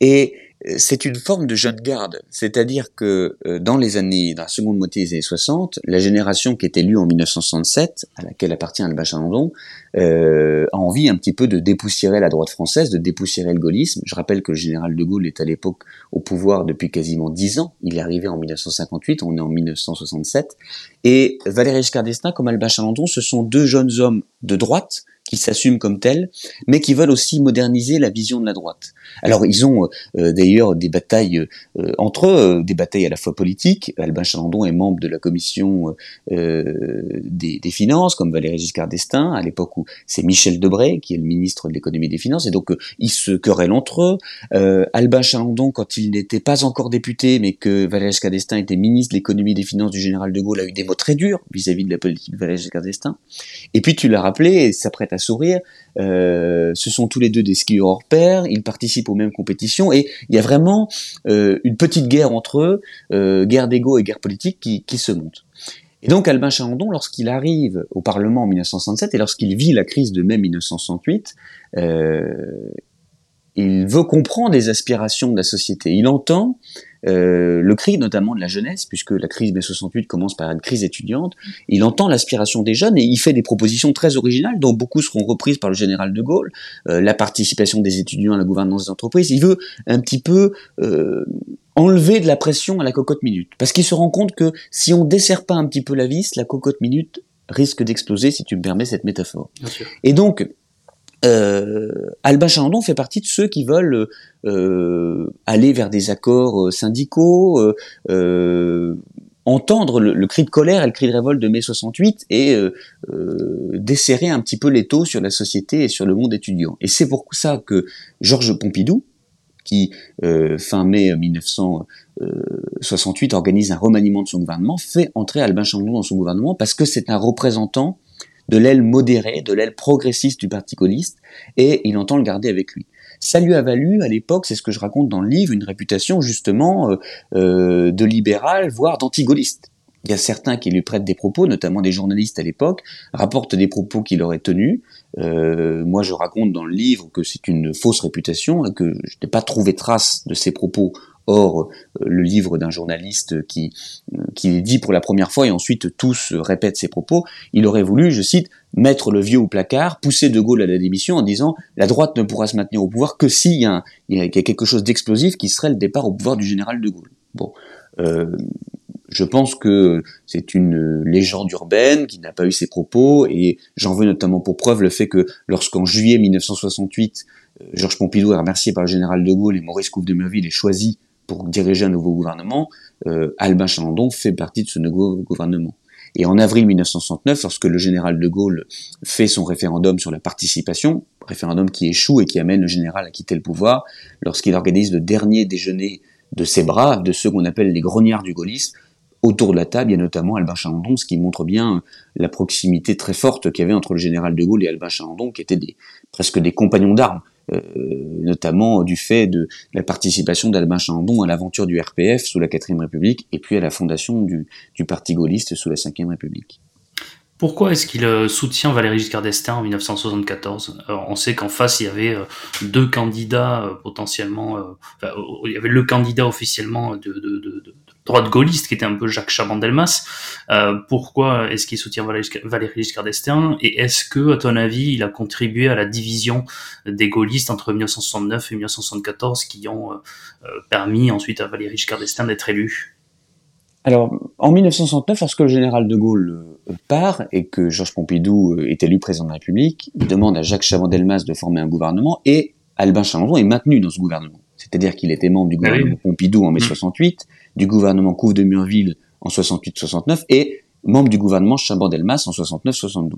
Speaker 2: Et c'est une forme de jeune garde, c'est-à-dire que euh, dans les années, dans la seconde moitié des années 60, la génération qui est élue en 1967, à laquelle appartient Albin Chalandon, euh, a envie un petit peu de dépoussiérer la droite française, de dépoussiérer le gaullisme. Je rappelle que le général de Gaulle est à l'époque au pouvoir depuis quasiment dix ans. Il est arrivé en 1958, on est en 1967. Et Valéry Giscard d'Estaing comme Albin Chalandon, ce sont deux jeunes hommes de droite qui s'assument comme tels, mais qui veulent aussi moderniser la vision de la droite. Alors ils ont euh, d'ailleurs des batailles euh, entre eux, euh, des batailles à la fois politiques. Albin Chalandon est membre de la commission des, finances, comme Valéry Giscard d'Estaing, à l'époque où c'est Michel Debré qui est le ministre de l'économie et des finances, et donc ils se querellent entre eux. Albin Chalandon, quand il n'était pas encore député, mais que Valéry Giscard d'Estaing était ministre de l'économie et des finances du général de Gaulle, a eu des mots très durs vis-à-vis de la politique de Valéry Giscard d'Estaing. Et puis tu l'as rappelé, et ça prête à sourire, euh, ce sont tous les deux des skieurs hors pair, ils participent aux mêmes compétitions et il y a vraiment euh, une petite guerre entre eux, euh, guerre d'ego et guerre politique qui, se monte. Et donc Albin Chalandon, lorsqu'il arrive au Parlement en 1967 et lorsqu'il vit la crise de mai 1968, il veut comprendre les aspirations de la société. Il entend euh, le cri notamment de la jeunesse, puisque la crise mai 68 commence par une crise étudiante, il entend l'aspiration des jeunes et il fait des propositions très originales, dont beaucoup seront reprises par le général de Gaulle, euh, la participation des étudiants à la gouvernance des entreprises. Il veut un petit peu euh, enlever de la pression à la cocotte minute, parce qu'il se rend compte que si on dessert pas un petit peu la vis, la cocotte minute risque d'exploser, si tu me permets cette métaphore. Et donc, euh, Albin Chalandon fait partie de ceux qui veulent euh, aller vers des accords euh, syndicaux, euh, entendre le, cri de colère et le cri de révolte de mai 68 et desserrer un petit peu les taux sur la société et sur le monde étudiant. Et c'est pour ça que Georges Pompidou, qui fin mai 1968 organise un remaniement de son gouvernement, fait entrer Albin Chalandon dans son gouvernement parce que c'est un représentant de l'aile modérée, de l'aile progressiste du Parti gaulliste, et il entend le garder avec lui. Ça lui a valu, à l'époque, c'est ce que je raconte dans le livre, une réputation justement euh, euh, de libéral, voire d'anti-gaulliste. Il y a certains qui lui prêtent des propos, notamment des journalistes à l'époque, rapportent des propos qu'il aurait tenus. Euh, moi, je raconte dans le livre que c'est une fausse réputation, que je n'ai pas trouvé trace de ces propos Or, euh, le livre d'un journaliste qui, euh, qui dit pour la première fois et ensuite tous répètent ses propos, il aurait voulu, je cite, mettre le vieux au placard, pousser De Gaulle à la démission en disant la droite ne pourra se maintenir au pouvoir que s'il y, a, y a quelque chose d'explosif qui serait le départ au pouvoir du général De Gaulle. Bon, euh, je pense que c'est une légende urbaine qui n'a pas eu ses propos et j'en veux notamment pour preuve le fait que lorsqu'en juillet 1968, Georges Pompidou est remercié par le général de Gaulle et Maurice Couve de Merville est choisi pour diriger un nouveau gouvernement, euh, Albin Chalandon fait partie de ce nouveau gouvernement. Et en avril 1969, lorsque le général de Gaulle fait son référendum sur la participation, référendum qui échoue et qui amène le général à quitter le pouvoir, lorsqu'il organise le dernier déjeuner de ses braves, de ceux qu'on appelle les grognards du gaullisme, autour de la table, il y a notamment Albin Chalandon, ce qui montre bien la proximité très forte qu'il y avait entre le général de Gaulle et Albin Chalandon, qui étaient presque des compagnons d'armes. Euh, notamment du fait de la participation d'Albin Chandon à l'aventure du RPF sous la 4ème République et puis à la fondation du, Parti gaulliste sous la 5ème République.
Speaker 1: Pourquoi est-ce qu'il euh, soutient Valéry Giscard d'Estaing en 1974 On sait qu'en face, il y avait euh, deux candidats potentiellement... il y avait le candidat officiellement de, droite gaulliste qui était un peu Jacques Chaban-Delmas. Euh, pourquoi est-ce qu'il soutient Valéry Giscard d'Estaing et est-ce que, à ton avis, il a contribué à la division des gaullistes entre 1969 et 1974 qui ont euh, euh, permis ensuite à Valéry Giscard d'Estaing d'être élu?
Speaker 2: Alors, en 1969, lorsque le général de Gaulle part et que Georges Pompidou est élu président de la République, il demande à Jacques Chaban-Delmas de former un gouvernement et Albin Chalandon est maintenu dans ce gouvernement. C'est-à-dire qu'il était membre du ah gouvernement Pompidou en mai 68, mmh. Du gouvernement Couve de Murville en 68-69 et membre du gouvernement Chaban-Delmas en 69-72.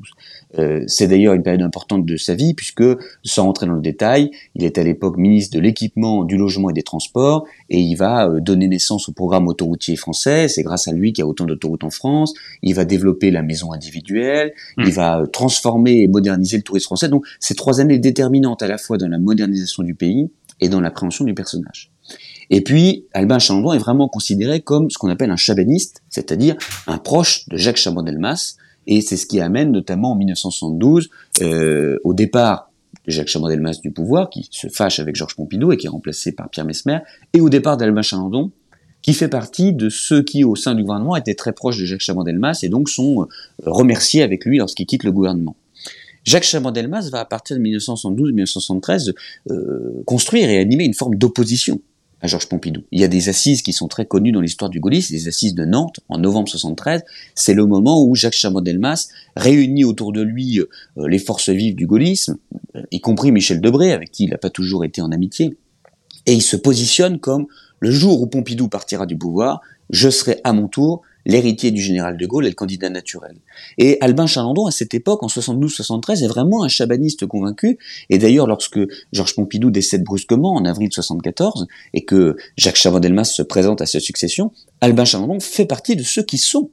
Speaker 2: Euh, c'est d'ailleurs une période importante de sa vie puisque, sans rentrer dans le détail, il est à l'époque ministre de l'équipement, du logement et des transports et il va euh, donner naissance au programme autoroutier français. C'est grâce à lui qu'il y a autant d'autoroutes en France. Il va développer la maison individuelle. Il mmh. va euh, transformer et moderniser le tourisme français. Donc, ces trois années déterminantes à la fois dans la modernisation du pays et dans l'appréhension du personnage. Et puis, Albin Chandon est vraiment considéré comme ce qu'on appelle un chabaniste, c'est-à-dire un proche de Jacques Chaban-Delmas, et c'est ce qui amène notamment en 1972 euh, au départ de Jacques Chaban-Delmas du pouvoir, qui se fâche avec Georges Pompidou et qui est remplacé par Pierre Mesmer, et au départ d'Albin Chalandon, qui fait partie de ceux qui, au sein du gouvernement, étaient très proches de Jacques Chaban-Delmas et donc sont euh, remerciés avec lui lorsqu'il quitte le gouvernement. Jacques Chaban-Delmas va, à partir de 1972-1973, euh, construire et animer une forme d'opposition à Georges Pompidou. Il y a des assises qui sont très connues dans l'histoire du gaullisme, les assises de Nantes en novembre 73. C'est le moment où Jacques Chaban-Delmas réunit autour de lui euh, les forces vives du gaullisme, y compris Michel Debré, avec qui il n'a pas toujours été en amitié, et il se positionne comme le jour où Pompidou partira du pouvoir, je serai à mon tour l'héritier du général de Gaulle et le candidat naturel. Et Albin Chalandon, à cette époque, en 72-73, est vraiment un chabaniste convaincu. Et d'ailleurs, lorsque Georges Pompidou décède brusquement en avril 74 et que Jacques Chaban-Delmas se présente à sa succession, Albin Chalandon fait partie de ceux qui sont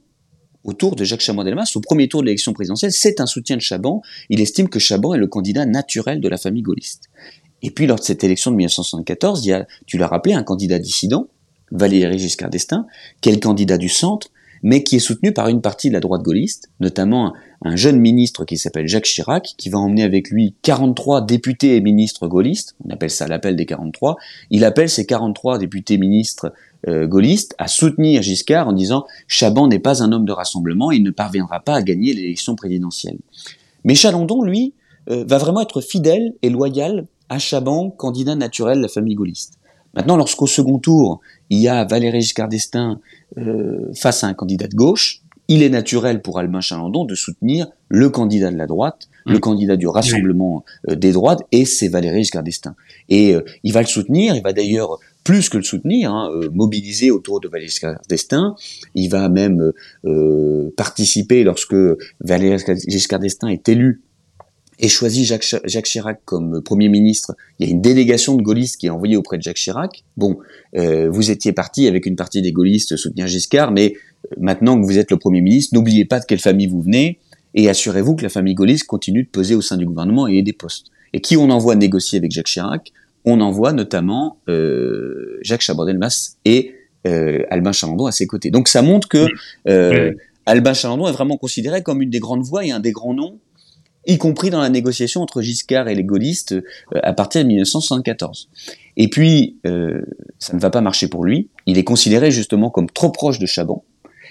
Speaker 2: autour de Jacques Chaban-Delmas au premier tour de l'élection présidentielle. C'est un soutien de Chaban. Il estime que Chaban est le candidat naturel de la famille gaulliste. Et puis, lors de cette élection de 1974, il y a, tu l'as rappelé, un candidat dissident, Valéry Giscard d'Estaing, qui est candidat du centre, mais qui est soutenu par une partie de la droite gaulliste, notamment un, jeune ministre qui s'appelle Jacques Chirac, qui va emmener avec lui 43 députés et ministres gaullistes, on appelle ça l'appel des 43, il appelle ces 43 députés ministres euh, gaullistes à soutenir Giscard en disant Chaban n'est pas un homme de rassemblement, il ne parviendra pas à gagner l'élection présidentielle. Mais Chalandon, lui, euh, va vraiment être fidèle et loyal à Chaban, candidat naturel de la famille gaulliste. Maintenant, lorsqu'au second tour, il y a Valéry Giscard d'Estaing euh, face à un candidat de gauche, il est naturel pour Albin Chalandon de soutenir le candidat de la droite, le mmh. candidat du Rassemblement euh, des droites, et c'est Valéry Giscard d'Estaing. Et euh, il va le soutenir, il va d'ailleurs plus que le soutenir, hein, mobiliser autour de Valéry Giscard d'Estaing. Il va même participer lorsque Valéry Giscard d'Estaing est élu et choisit Jacques, Jacques, Chirac comme Premier ministre, il y a une délégation de gaullistes qui est envoyée auprès de Jacques Chirac. Bon, euh, vous étiez parti avec une partie des gaullistes soutenir Giscard, mais euh, maintenant que vous êtes le Premier ministre, n'oubliez pas de quelle famille vous venez, et assurez-vous que la famille gaulliste continue de peser au sein du gouvernement et des postes. Et qui on envoie négocier avec Jacques Chirac? On envoie notamment euh, Jacques Chaban-Delmas et euh, Albin Chalandon à ses côtés. Donc ça montre que euh, Albin Chalandon est vraiment considéré comme une des grandes voix et un des grands noms y compris dans la négociation entre Giscard et les gaullistes euh, à partir de 1974. Et puis, euh, ça ne va pas marcher pour lui. Il est considéré justement comme trop proche de Chaban.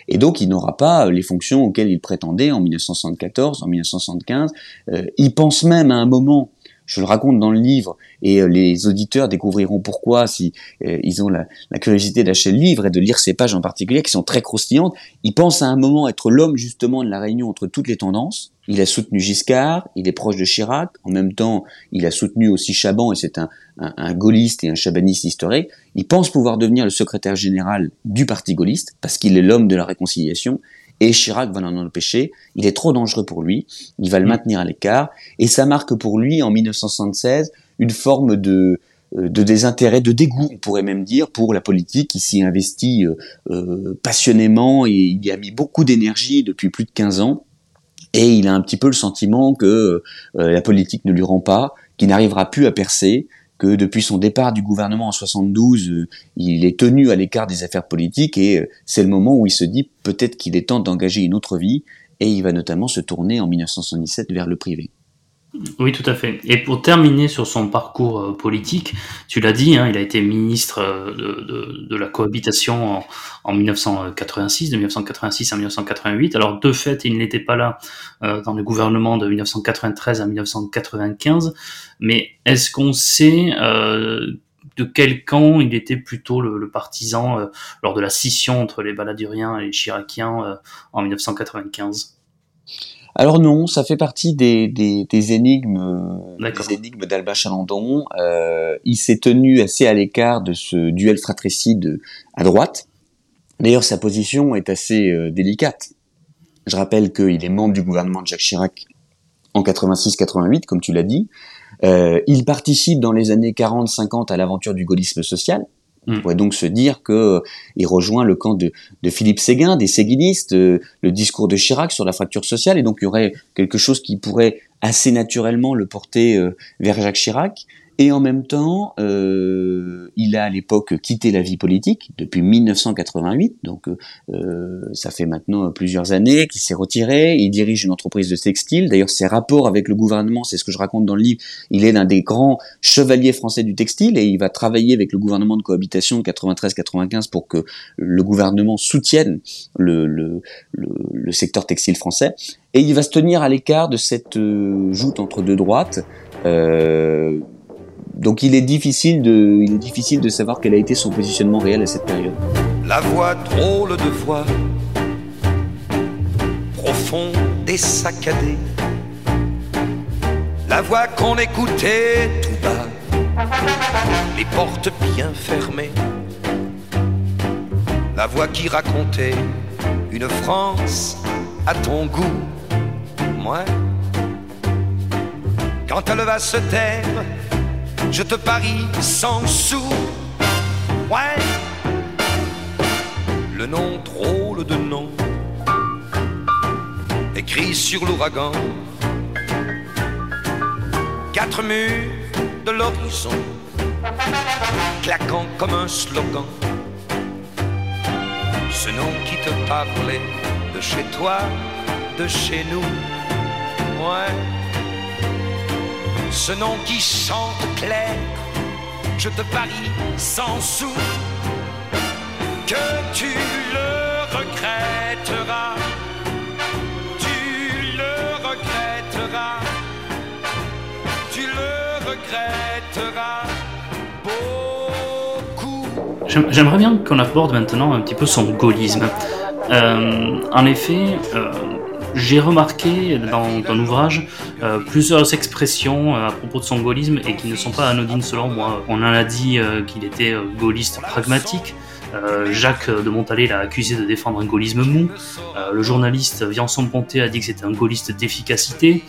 Speaker 2: Et donc, il n'aura pas les fonctions auxquelles il prétendait en 1974, en 1975. Euh, il pense même à un moment je le raconte dans le livre et euh, les auditeurs découvriront pourquoi si euh, ils ont la, curiosité d'acheter le livre et de lire ces pages en particulier qui sont très croustillantes. Il pense à un moment être l'homme justement de la réunion entre toutes les tendances. Il a soutenu Giscard, il est proche de Chirac, en même temps il a soutenu aussi Chaban et c'est un, un, gaulliste et un chabaniste historique. Il pense pouvoir devenir le secrétaire général du parti gaulliste parce qu'il est l'homme de la réconciliation et Chirac va l'en empêcher. Il est trop dangereux pour lui. Il va le mm. maintenir à l'écart. Et ça marque pour lui, en 1976, une forme de, euh, de désintérêt, de dégoût, on pourrait même dire, pour la politique. Il s'y investit euh, euh, passionnément et il y a mis beaucoup d'énergie depuis plus de 15 ans. Et il a un petit peu le sentiment que la politique ne lui rend pas, qu'il n'arrivera plus à percer, que depuis son départ du gouvernement en 72, il est tenu à l'écart des affaires politiques et c'est le moment où il se dit peut-être qu'il est temps d'engager une autre vie et il va notamment se tourner en 1977 vers le privé.
Speaker 1: Oui, tout à fait. Et pour terminer sur son parcours euh, politique, tu l'as dit, hein, il a été ministre euh, de, la cohabitation en, en, 1986, de 1986 à 1988. Alors, de fait, il n'était pas là euh, dans le gouvernement de 1993 à 1995. Mais est-ce qu'on sait de quel camp il était plutôt le, le partisan lors de la scission entre les baladuriens et les chiraciens en 1995
Speaker 2: alors non, ça fait partie des, des, des énigmes, des énigmes d'Alba Chalandon. Euh, il s'est tenu assez à l'écart de ce duel fratricide à droite. D'ailleurs, sa position est assez euh, délicate. Je rappelle qu'il est membre du gouvernement de Jacques Chirac en 86-88, comme tu l'as dit. Euh, il participe dans les années 40-50 à l'aventure du gaullisme social. On mm. pourrait donc se dire que euh, il rejoint le camp de, de Philippe Séguin, des séguinistes, euh, le discours de Chirac sur la fracture sociale, et donc il y aurait quelque chose qui pourrait assez naturellement le porter euh, vers Jacques Chirac. Et en même temps, euh, il a à l'époque quitté la vie politique depuis 1988, donc euh, ça fait maintenant plusieurs années qu'il s'est retiré. Il dirige une entreprise de textile. D'ailleurs, ses rapports avec le gouvernement, c'est ce que je raconte dans le livre. Il est l'un des grands chevaliers français du textile et il va travailler avec le gouvernement de cohabitation de 93-95 pour que le gouvernement soutienne le, secteur textile français. Et il va se tenir à l'écart de cette euh, joute entre deux droites. Donc il est difficile de, il est difficile de savoir quel a été son positionnement réel à cette période.
Speaker 3: La voix drôle de voix, profonde et saccadée. La voix qu'on écoutait tout bas, les portes bien fermées. La voix qui racontait une France à ton goût, moi. Quand elle va se taire, je te parie sans sous. Ouais, le nom drôle de nom, écrit sur l'ouragan. Quatre murs de l'horizon, claquant comme un slogan. Ce nom qui te parlait de chez toi, de chez nous. Ouais ce nom qui chante clair, je te parie sans sou que tu le regretteras, tu le regretteras, tu le regretteras beaucoup.
Speaker 1: J'aimerais bien qu'on aborde maintenant un petit peu son gaullisme. Euh, en effet, euh, j'ai remarqué dans ton ouvrage euh, plusieurs expressions euh, à propos de son gaullisme et qui ne sont pas anodines selon moi. On en a dit euh, qu'il était gaulliste pragmatique. Jacques de Montalet l'a accusé de défendre un gaullisme mou. le journaliste Viançon Ponté a dit que c'était un gaulliste d'efficacité.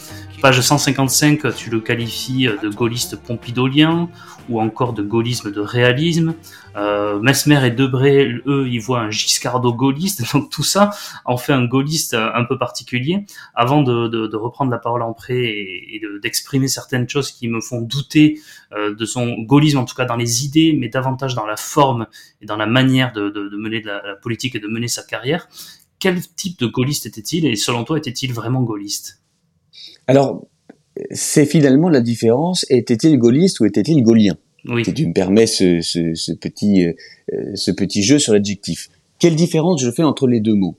Speaker 1: Page 155, tu le qualifies de gaulliste pompidolien ou encore de gaullisme de réalisme. Euh, Mesmer et Debré, eux, ils voient un giscardo-gaulliste. (laughs) Donc tout ça en fait un gaulliste un peu particulier. Avant de, reprendre la parole en prêt et, d'exprimer certaines choses qui me font douter euh, de son gaullisme, en tout cas dans les idées, mais davantage dans la forme et dans la manière de, mener la, politique et de mener sa carrière. Quel type de gaulliste était-il et selon toi était-il vraiment gaulliste?
Speaker 2: Alors, c'est finalement la différence. Était-il gaulliste ou était-il gaulien? Oui. Si tu me permets ce, ce, ce petit, euh, ce petit jeu sur l'adjectif. Quelle différence je fais entre les deux mots?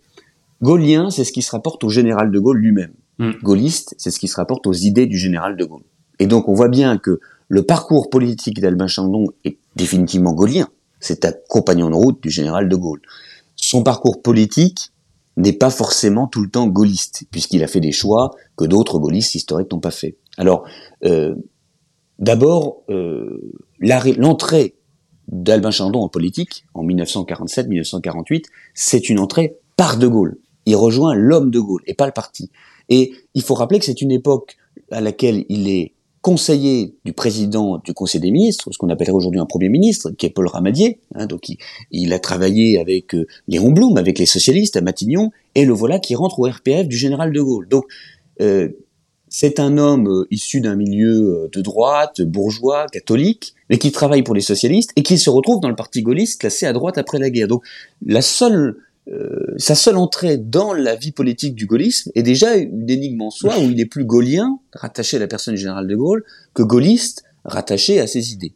Speaker 2: Gaulien, c'est ce qui se rapporte au général de Gaulle lui-même. Mm. Gaulliste, c'est ce qui se rapporte aux idées du général de Gaulle. Et donc on voit bien que le parcours politique d'Albin Chandon est définitivement gaulien. C'est un compagnon de route du général de Gaulle. Son parcours politique n'est pas forcément tout le temps gaulliste, puisqu'il a fait des choix que d'autres gaullistes historiques n'ont pas fait. Alors, euh, d'abord, euh, l'entrée d'Albin Chandon en politique, en 1947-1948, c'est une entrée par De Gaulle. Il rejoint l'homme de Gaulle et pas le parti. Et il faut rappeler que c'est une époque à laquelle il est conseiller du président du Conseil des ministres, ce qu'on appellerait aujourd'hui un Premier ministre, qui est Paul Ramadier. Hein, donc il, a travaillé avec euh, Léon Blum, avec les socialistes à Matignon, et le voilà qui rentre au RPF du général de Gaulle. Donc euh, c'est un homme euh, issu d'un milieu de droite, bourgeois, catholique, mais qui travaille pour les socialistes et qui se retrouve dans le parti gaulliste classé à droite après la guerre. Donc la seule euh, sa seule entrée dans la vie politique du gaullisme est déjà une énigme en soi où il est plus gaullien, rattaché à la personne du général de Gaulle, que gaulliste, rattaché à ses idées.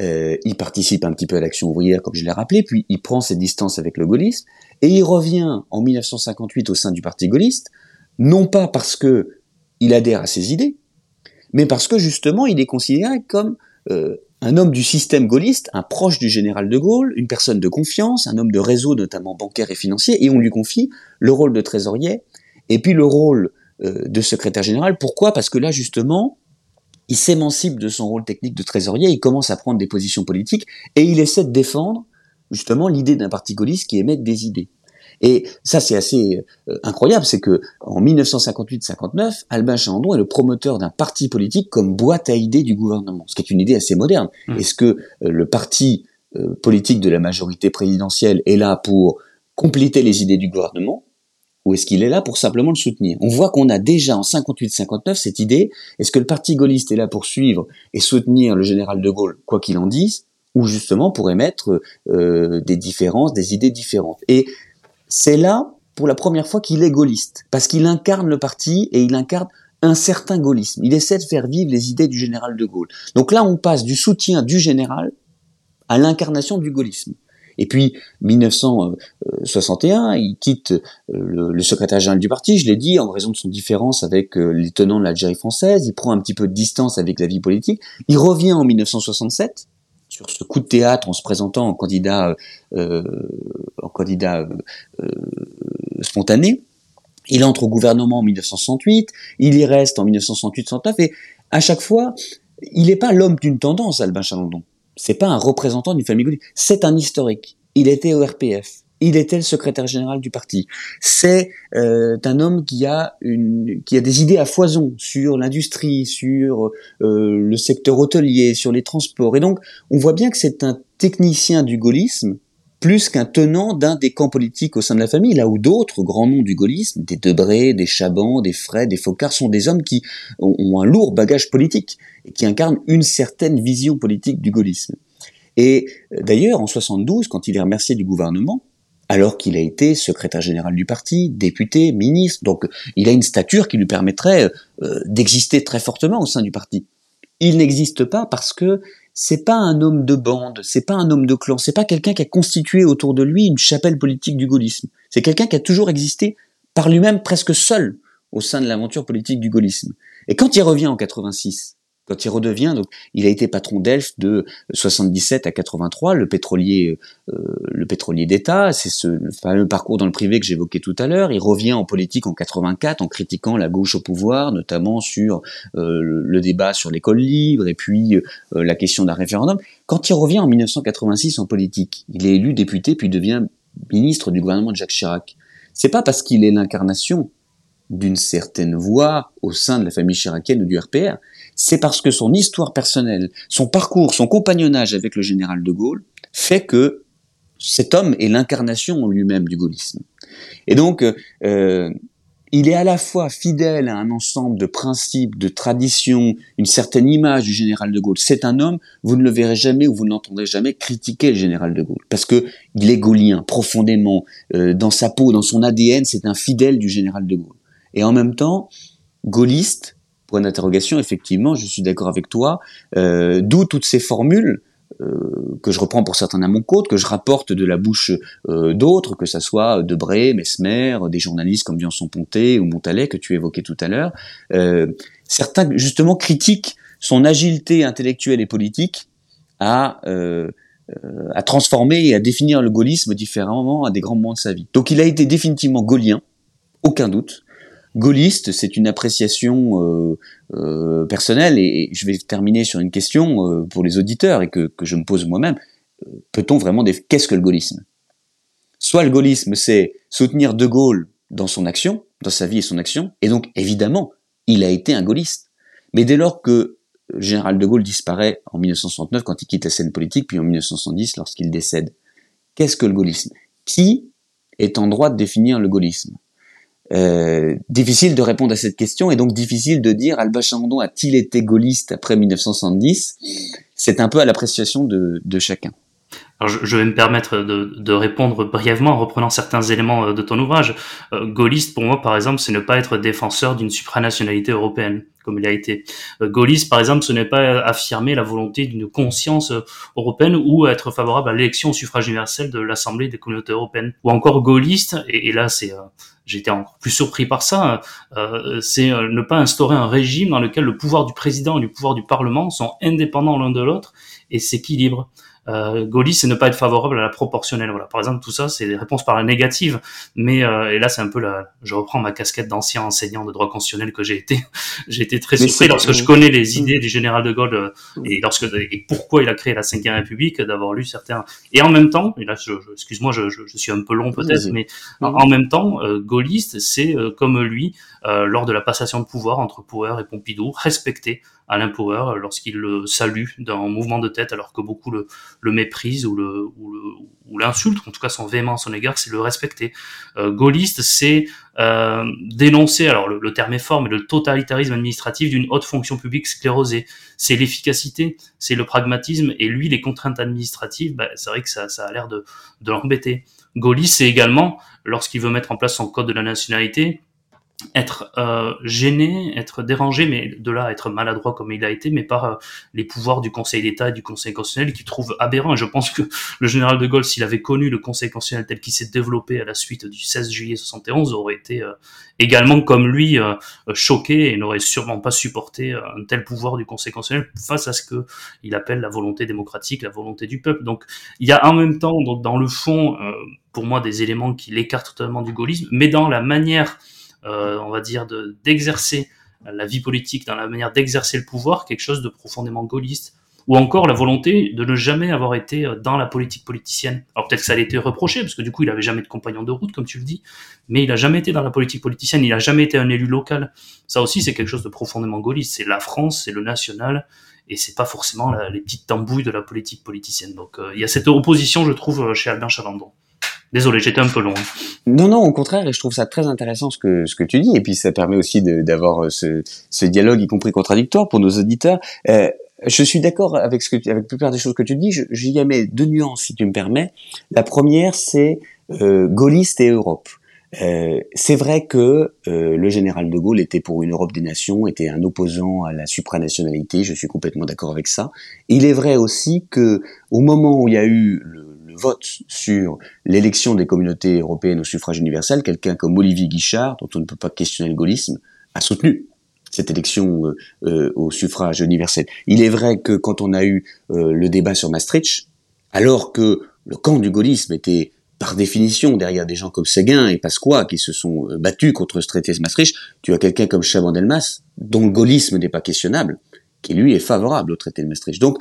Speaker 2: Euh, il participe un petit peu à l'action ouvrière, comme je l'ai rappelé, puis il prend ses distances avec le gaullisme, et il revient en 1958 au sein du parti gaulliste, non pas parce que il adhère à ses idées, mais parce que justement il est considéré comme euh, un homme du système gaulliste, un proche du général de Gaulle, une personne de confiance, un homme de réseau notamment bancaire et financier, et on lui confie le rôle de trésorier et puis le rôle euh, de secrétaire général. Pourquoi? Parce que là justement, il s'émancipe de son rôle technique de trésorier, il commence à prendre des positions politiques et il essaie de défendre justement l'idée d'un parti gaulliste qui émet des idées. Et ça, c'est assez euh, incroyable, c'est que en 1958-59, Albin Chalandon est le promoteur d'un parti politique comme boîte à idées du gouvernement, ce qui est une idée assez moderne. Mmh. Est-ce que euh, le parti euh, politique de la majorité présidentielle est là pour compléter les idées du gouvernement ou est-ce qu'il est là pour simplement le soutenir? On voit qu'on a déjà en 58-59 cette idée, est-ce que le parti gaulliste est là pour suivre et soutenir le général de Gaulle, quoi qu'il en dise, ou justement pour émettre des différences, des idées différentes? Et c'est là, pour la première fois, qu'il est gaulliste, parce qu'il incarne le parti et il incarne un certain gaullisme. Il essaie de faire vivre les idées du général de Gaulle. Donc là, on passe du soutien du général à l'incarnation du gaullisme. Et puis, 1961, il quitte euh, le, secrétaire général du parti, je l'ai dit, en raison de son différence avec euh, les tenants de l'Algérie française, il prend un petit peu de distance avec la vie politique, il revient en 1967, sur ce coup de théâtre en se présentant en candidat, euh, en candidat euh, spontané. Il entre au gouvernement en 1968, il y reste en 1968-69 et à chaque fois, il n'est pas l'homme d'une tendance, Albin Chalandon. C'est pas un représentant d'une famille c'est un historique. Il était au RPF il était le secrétaire général du parti. C'est euh, un homme qui a une, qui a des idées à foison sur l'industrie, sur euh, le secteur hôtelier, sur les transports. Et donc, on voit bien que c'est un technicien du gaullisme plus qu'un tenant d'un des camps politiques au sein de la famille, là où d'autres grands noms du gaullisme, des Debré, des Chaban, des Fred, des Focard, sont des hommes qui ont, un lourd bagage politique et qui incarnent une certaine vision politique du gaullisme. Et euh, d'ailleurs, en 72, quand il est remercié du gouvernement, alors qu'il a été secrétaire général du parti, député, ministre, donc il a une stature qui lui permettrait euh, d'exister très fortement au sein du parti. Il n'existe pas parce que c'est pas un homme de bande, c'est pas un homme de clan, c'est pas quelqu'un qui a constitué autour de lui une chapelle politique du gaullisme. C'est quelqu'un qui a toujours existé par lui-même presque seul au sein de l'aventure politique du gaullisme. Et quand il revient en 86, quand il redevient, donc il a été patron d'Elf de 77 à 83, le pétrolier, euh, le pétrolier d'État. C'est ce fameux parcours dans le privé que j'évoquais tout à l'heure. Il revient en politique en 84 en critiquant la gauche au pouvoir, notamment sur euh, le débat sur l'école libre et puis euh, la question d'un référendum. Quand il revient en 1986 en politique, il est élu député puis devient ministre du gouvernement de Jacques Chirac. C'est pas parce qu'il est l'incarnation d'une certaine voix au sein de la famille chiracienne ou du RPR, c'est parce que son histoire personnelle, son parcours, son compagnonnage avec le général de Gaulle fait que cet homme est l'incarnation lui-même du gaullisme. Et donc, euh, il est à la fois fidèle à un ensemble de principes, de traditions, une certaine image du général de Gaulle. C'est un homme, vous ne le verrez jamais ou vous ne l'entendrez jamais critiquer le général de Gaulle, parce que il est gaullien profondément euh, dans sa peau, dans son ADN, c'est un fidèle du général de Gaulle. Et en même temps, gaulliste, point d'interrogation, effectivement, je suis d'accord avec toi, euh, d'où toutes ces formules euh, que je reprends pour certains à mon côte, que je rapporte de la bouche euh, d'autres, que ça soit Debré, Mesmer, des journalistes comme Viançon Ponté ou Montalet que tu évoquais tout à l'heure. certains justement critiquent son agilité intellectuelle et politique à à transformer et à définir le gaullisme différemment à des grands moments de sa vie. Donc il a été définitivement gaullien, aucun doute, gaulliste, c'est une appréciation euh, euh, personnelle et, je vais terminer sur une question euh, pour les auditeurs et que, je me pose moi-même. Peut-on vraiment qu'est-ce que le gaullisme? Soit le gaullisme, c'est soutenir De Gaulle dans son action, dans sa vie et son action, et donc évidemment, il a été un gaulliste. Mais dès lors que général de Gaulle disparaît en 1969 quand il quitte la scène politique, puis en 1970 lorsqu'il décède, qu'est-ce que le gaullisme? Qui est en droit de définir le gaullisme? Euh, difficile de répondre à cette question et donc difficile de dire Albin Chalandon a-t-il été gaulliste après 1970 C'est un peu à l'appréciation de, de chacun.
Speaker 1: Alors je, vais me permettre de, de, répondre brièvement en reprenant certains éléments euh, de ton ouvrage. Euh, gaulliste, pour moi, par exemple, c'est ne pas être défenseur d'une supranationalité européenne, comme il a été. Euh, gaulliste, par exemple, ce n'est pas affirmer la volonté d'une conscience européenne ou être favorable à l'élection au suffrage universel de l'Assemblée des communautés européennes. Ou encore gaulliste, et, et là c'est j'étais encore plus surpris par ça, euh, c'est ne pas instaurer un régime dans lequel le pouvoir du président et le pouvoir du Parlement sont indépendants l'un de l'autre et s'équilibrent euh, Gaulis, c'est ne pas être favorable à la proportionnelle. Voilà. Par exemple, tout ça, c'est des réponses par la négative. Mais euh, et là, c'est un peu la. Je reprends ma casquette d'ancien enseignant de droit constitutionnel que j'ai été. (laughs) j'ai été très surpris lorsque je connais les idées du général de Gaulle euh, et lorsque et pourquoi il a créé la Cinquième République, d'avoir lu certains. Et en même temps, et là, je, excuse-moi, je, je, suis un peu long peut-être, mais en, même temps, euh, gaulliste, c'est euh, comme lui lors de la passation de pouvoir entre Power et Pompidou, respecter Alain Power lorsqu'il le salue d'un mouvement de tête alors que beaucoup le, le méprisent ou le ou l'insultent, en tout cas son véhément à son égard, c'est le respecter. Euh, gaulliste, c'est euh, dénoncer, alors le, terme est fort, mais le totalitarisme administratif d'une haute fonction publique sclérosée. C'est l'efficacité, c'est le pragmatisme, et lui, les contraintes administratives, bah, c'est vrai que ça, a l'air de l'embêter. Gaulliste, c'est également, lorsqu'il veut mettre en place son code de la nationalité, être euh, gêné, être dérangé, mais de là être maladroit comme il a été, mais par euh, les pouvoirs du Conseil d'État et du Conseil constitutionnel qui trouve aberrant. Je pense que le général de Gaulle, s'il avait connu le Conseil constitutionnel tel qu'il s'est développé à la suite du 16 juillet 71, aurait été euh, également comme lui choqué et n'aurait sûrement pas supporté un tel pouvoir du Conseil constitutionnel face à ce que il appelle la volonté démocratique, la volonté du peuple. Donc il y a en même temps, dans le fond, pour moi, des éléments qui l'écartent totalement du gaullisme, mais dans la manière euh, on va dire, d'exercer la vie politique, dans la manière d'exercer le pouvoir, quelque chose de profondément gaulliste ou encore la volonté de ne jamais avoir été euh, dans la politique politicienne. Alors peut-être que ça a été reproché, parce que du coup, il avait jamais de compagnon de route, comme tu le dis, mais il a jamais été dans la politique politicienne, il a jamais été un élu local. Ça aussi, c'est quelque chose de profondément gaulliste. C'est la France, c'est le national, et c'est pas forcément les petites tambouilles de la politique politicienne. Donc euh, il y a cette opposition, je trouve, chez Albin Chalandon. Désolé, j'étais un peu long.
Speaker 2: Non, non, au contraire, et je trouve ça très intéressant ce que ce que tu dis, et puis ça permet aussi d'avoir euh, ce, ce dialogue, y compris contradictoire, pour nos auditeurs. Euh, je suis d'accord avec ce que avec la plupart des choses que tu dis. J'y mets deux nuances, si tu me permets. La première, c'est euh, gaulliste et Europe. Euh, c'est vrai que euh, le général de Gaulle était pour une Europe des nations, était un opposant à la supranationalité. Je suis complètement d'accord avec ça. Il est vrai aussi que au moment où il y a eu le, vote sur l'élection des communautés européennes au suffrage universel, quelqu'un comme Olivier Guichard, dont on ne peut pas questionner le gaullisme, a soutenu cette élection euh, euh, au suffrage universel. Il est vrai que quand on a eu euh, le débat sur Maastricht, alors que le camp du gaullisme était par définition derrière des gens comme Séguin et Pasqua qui se sont battus contre ce traité de Maastricht, tu as quelqu'un comme Chaban-Delmas, dont le gaullisme n'est pas questionnable, qui lui est favorable au traité de Maastricht. Donc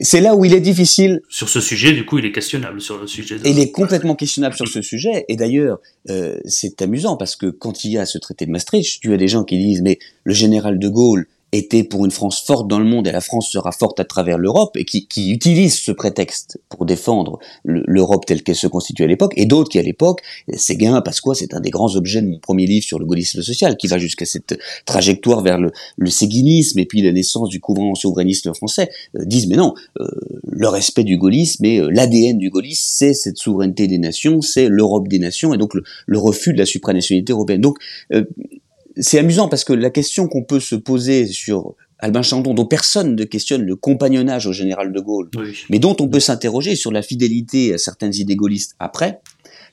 Speaker 2: c'est là où il est difficile.
Speaker 1: Sur ce sujet, du coup, il est questionnable sur le sujet.
Speaker 2: Il est complètement questionnable sur ce sujet. Et d'ailleurs, euh, c'est amusant parce que quand il y a ce traité de Maastricht, tu as des gens qui disent mais le général de Gaulle était pour une France forte dans le monde et la France sera forte à travers l'Europe et qui, qui utilisent ce prétexte pour défendre l'Europe telle qu'elle se constitue à l'époque et d'autres qui à l'époque, Séguin, Pasqua, c'est un des grands objets de mon premier livre sur le gaullisme social qui va jusqu'à cette trajectoire vers le, le séguinisme et puis la naissance du courant souverainiste français, euh, disent mais non, euh, le respect du gaullisme et euh, l'ADN du gaullisme, c'est cette souveraineté des nations, c'est l'Europe des nations et donc le, le, refus de la supranationalité européenne. Donc c'est amusant parce que la question qu'on peut se poser sur Albin Chandon, dont personne ne questionne le compagnonnage au général de Gaulle, mais dont on peut s'interroger sur la fidélité à certaines idées gaullistes après,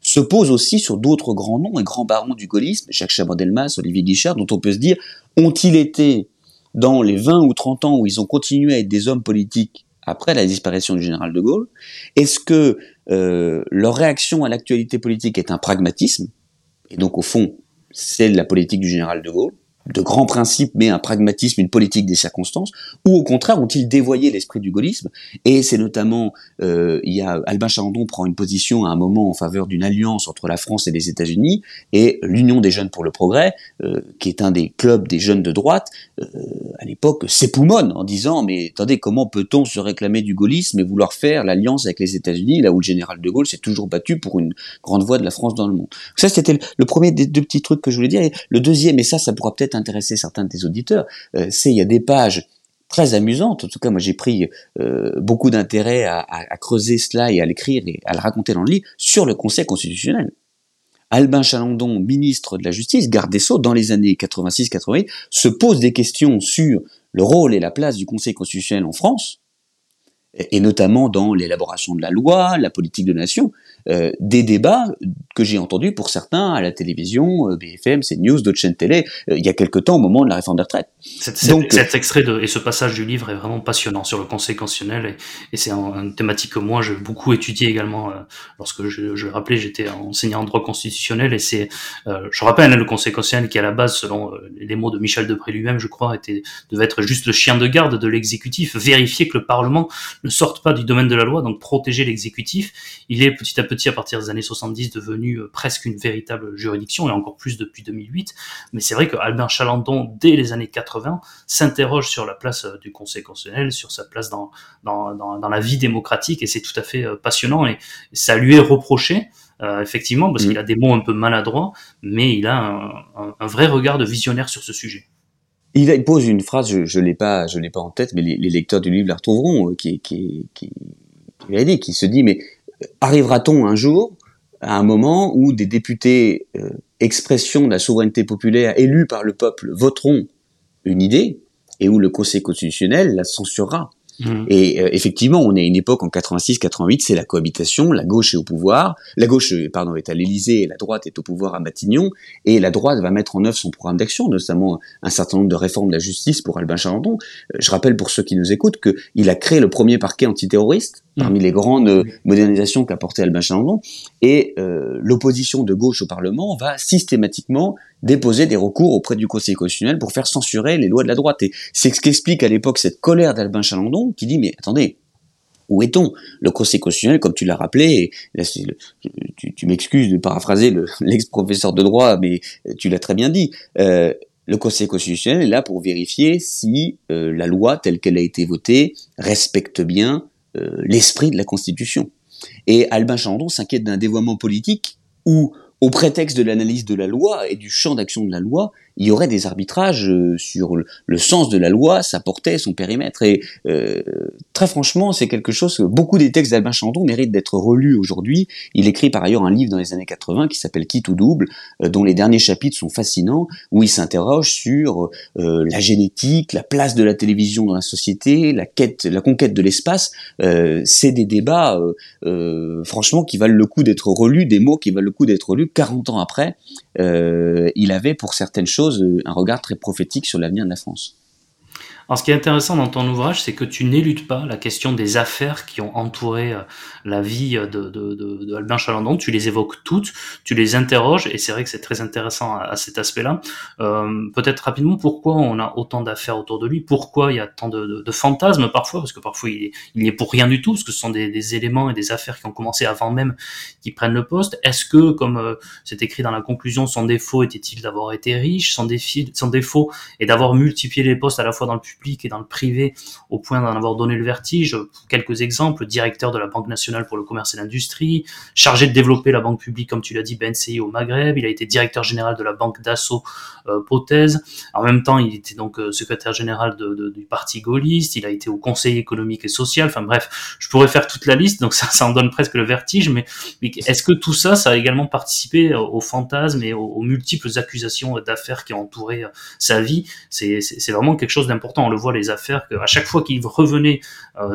Speaker 2: se pose aussi sur d'autres grands noms et grands barons du gaullisme, Jacques Chaban-Delmas, Olivier Guichard, dont on peut se dire, ont-ils été, dans les 20 ou 30 ans où ils ont continué à être des hommes politiques après la disparition du général de Gaulle, est-ce que euh, leur réaction à l'actualité politique est un pragmatisme, et donc au fond c'est la politique du général de Gaulle, de grands principes, mais un pragmatisme, une politique des circonstances, ou au contraire ont-ils dévoyé l'esprit du gaullisme? Et c'est notamment, euh, il y a Albin Chalandon prend une position à un moment en faveur d'une alliance entre la France et les États-Unis, et l'Union des jeunes pour le progrès, euh, qui est un des clubs des jeunes de droite, euh, à l'époque s'époumonne en disant mais attendez comment peut-on se réclamer du gaullisme et vouloir faire l'alliance avec les États-Unis là où le général de Gaulle s'est toujours battu pour une grande voix de la France dans le monde? Ça c'était le premier des deux petits trucs que je voulais dire. Et le deuxième et ça ça pourra peut-être intéresser certains de tes auditeurs, euh, c'est il y a des pages très amusantes. En tout cas, moi, j'ai pris euh, beaucoup d'intérêt à, creuser cela et à l'écrire et à le raconter dans le livre sur le Conseil constitutionnel. Albin Chalandon, ministre de la Justice, garde des Sceaux, dans les années 86-88, se pose des questions sur le rôle et la place du Conseil constitutionnel en France, et notamment dans l'élaboration de la loi, la politique de nation, euh, des débats que j'ai entendus pour certains à la télévision, euh, BFM, CNews, d'autres chaînes télé, euh, il y a quelque temps au moment de la réforme des retraites.
Speaker 1: Donc, cet extrait de, et ce passage du livre est vraiment passionnant sur le Conseil constitutionnel et, et c'est une thématique que moi j'ai beaucoup étudié également lorsque je, je rappelais j'étais enseignant en droit constitutionnel et c'est, je rappelle hein, le Conseil constitutionnel qui à la base selon les mots de Michel Debré lui-même je crois était devait être juste le chien de garde de l'exécutif, vérifier que le Parlement ne sorte pas du domaine de la loi, donc protéger l'exécutif. Il est petit à petit à partir des années 70 devenu euh, presque une véritable juridiction et encore plus depuis 2008. Mais c'est vrai que Albin Chalandon, dès les années 80, s'interroge sur la place euh, du Conseil constitutionnel, sur sa place dans, dans, dans, la vie démocratique et c'est tout à fait euh, passionnant et ça lui est reproché. effectivement, parce qu'il mm. a des mots un peu maladroits, mais il a un, vrai regard de visionnaire sur ce sujet.
Speaker 2: Il, pose une phrase, je ne l'ai pas, je l'ai pas en tête, mais les, lecteurs du livre la retrouveront, qui, qui, qui, qui, dit, qui se dit, mais arrivera-t-on un jour à un moment où des députés euh, expression de la souveraineté populaire élus par le peuple voteront une idée et où le Conseil constitutionnel la censurera? Mmh. Et euh, effectivement, on est à une époque en 86-88, c'est la cohabitation, la gauche est au pouvoir, la gauche euh, pardon est à l'Élysée et la droite est au pouvoir à Matignon, et la droite va mettre en œuvre son programme d'action, notamment un certain nombre de réformes de la justice pour Albin Chalandon. Euh, je rappelle pour ceux qui nous écoutent qu'il a créé le premier parquet antiterroriste. Parmi les grandes modernisations qu'a porté Albin Chalandon, et l'opposition de gauche au Parlement va systématiquement déposer des recours auprès du Conseil constitutionnel pour faire censurer les lois de la droite. Et c'est ce qu'explique à l'époque cette colère d'Albin Chalandon qui dit mais attendez, où est-on? Le Conseil constitutionnel, comme tu l'as rappelé, tu, m'excuses de paraphraser (laughs) l'ex-professeur de droit, mais tu l'as très bien dit, euh, le Conseil constitutionnel est là pour vérifier si euh, la loi telle qu'elle a été votée respecte bien euh, l'esprit de la Constitution. Et Albin Chalandon s'inquiète d'un dévoiement politique où au prétexte de l'analyse de la loi et du champ d'action de la loi, il y aurait des arbitrages euh, sur le, sens de la loi, sa portée, son périmètre. Et euh, très franchement, c'est quelque chose que beaucoup des textes d'Albin Chandon méritent d'être relus aujourd'hui. Il écrit par ailleurs un livre dans les années 80 qui s'appelle Qui tout double, euh, dont les derniers chapitres sont fascinants, où il s'interroge sur la génétique, la place de la télévision dans la société, la quête, la conquête de l'espace. c'est des débats, franchement, qui valent le coup d'être relus, des mots qui valent le coup d'être relus 40 ans après. Il avait pour certaines choses euh, un regard très prophétique sur l'avenir de la France.
Speaker 1: Alors, ce qui est intéressant dans ton ouvrage, c'est que tu n'éludes pas la question des affaires qui ont entouré euh, la vie de, de, de, de, Albin Chalandon. Tu les évoques toutes, tu les interroges, et c'est vrai que c'est très intéressant à, cet aspect-là. Euh, Peut-être rapidement, pourquoi on a autant d'affaires autour de lui? Pourquoi il y a tant de, fantasmes parfois? Parce que parfois il est, il est pour rien du tout, parce que ce sont des, des, éléments et des affaires qui ont commencé avant même qu'il prenne le poste. Est-ce que, comme euh, c'est écrit dans la conclusion, son défaut était-il d'avoir été riche? Son, défi, son défaut est d'avoir multiplié les postes à la fois dans le public et dans le privé au point d'en avoir donné le vertige. Quelques exemples, directeur de la Banque nationale pour le commerce et l'industrie, chargé de développer la banque publique, comme tu l'as dit, BNCI au Maghreb, il a été directeur général de la banque d'assaut euh, Pothèse. En même temps, il était donc euh, secrétaire général de, du parti gaulliste, il a été au Conseil économique et social, enfin bref, je pourrais faire toute la liste, donc ça, ça en donne presque le vertige, mais, est-ce que tout ça, ça a également participé aux fantasmes et aux, aux multiples accusations d'affaires qui ont entouré euh, sa vie? C'est vraiment quelque chose d'important on le voit les affaires, qu'à chaque fois qu'il revenait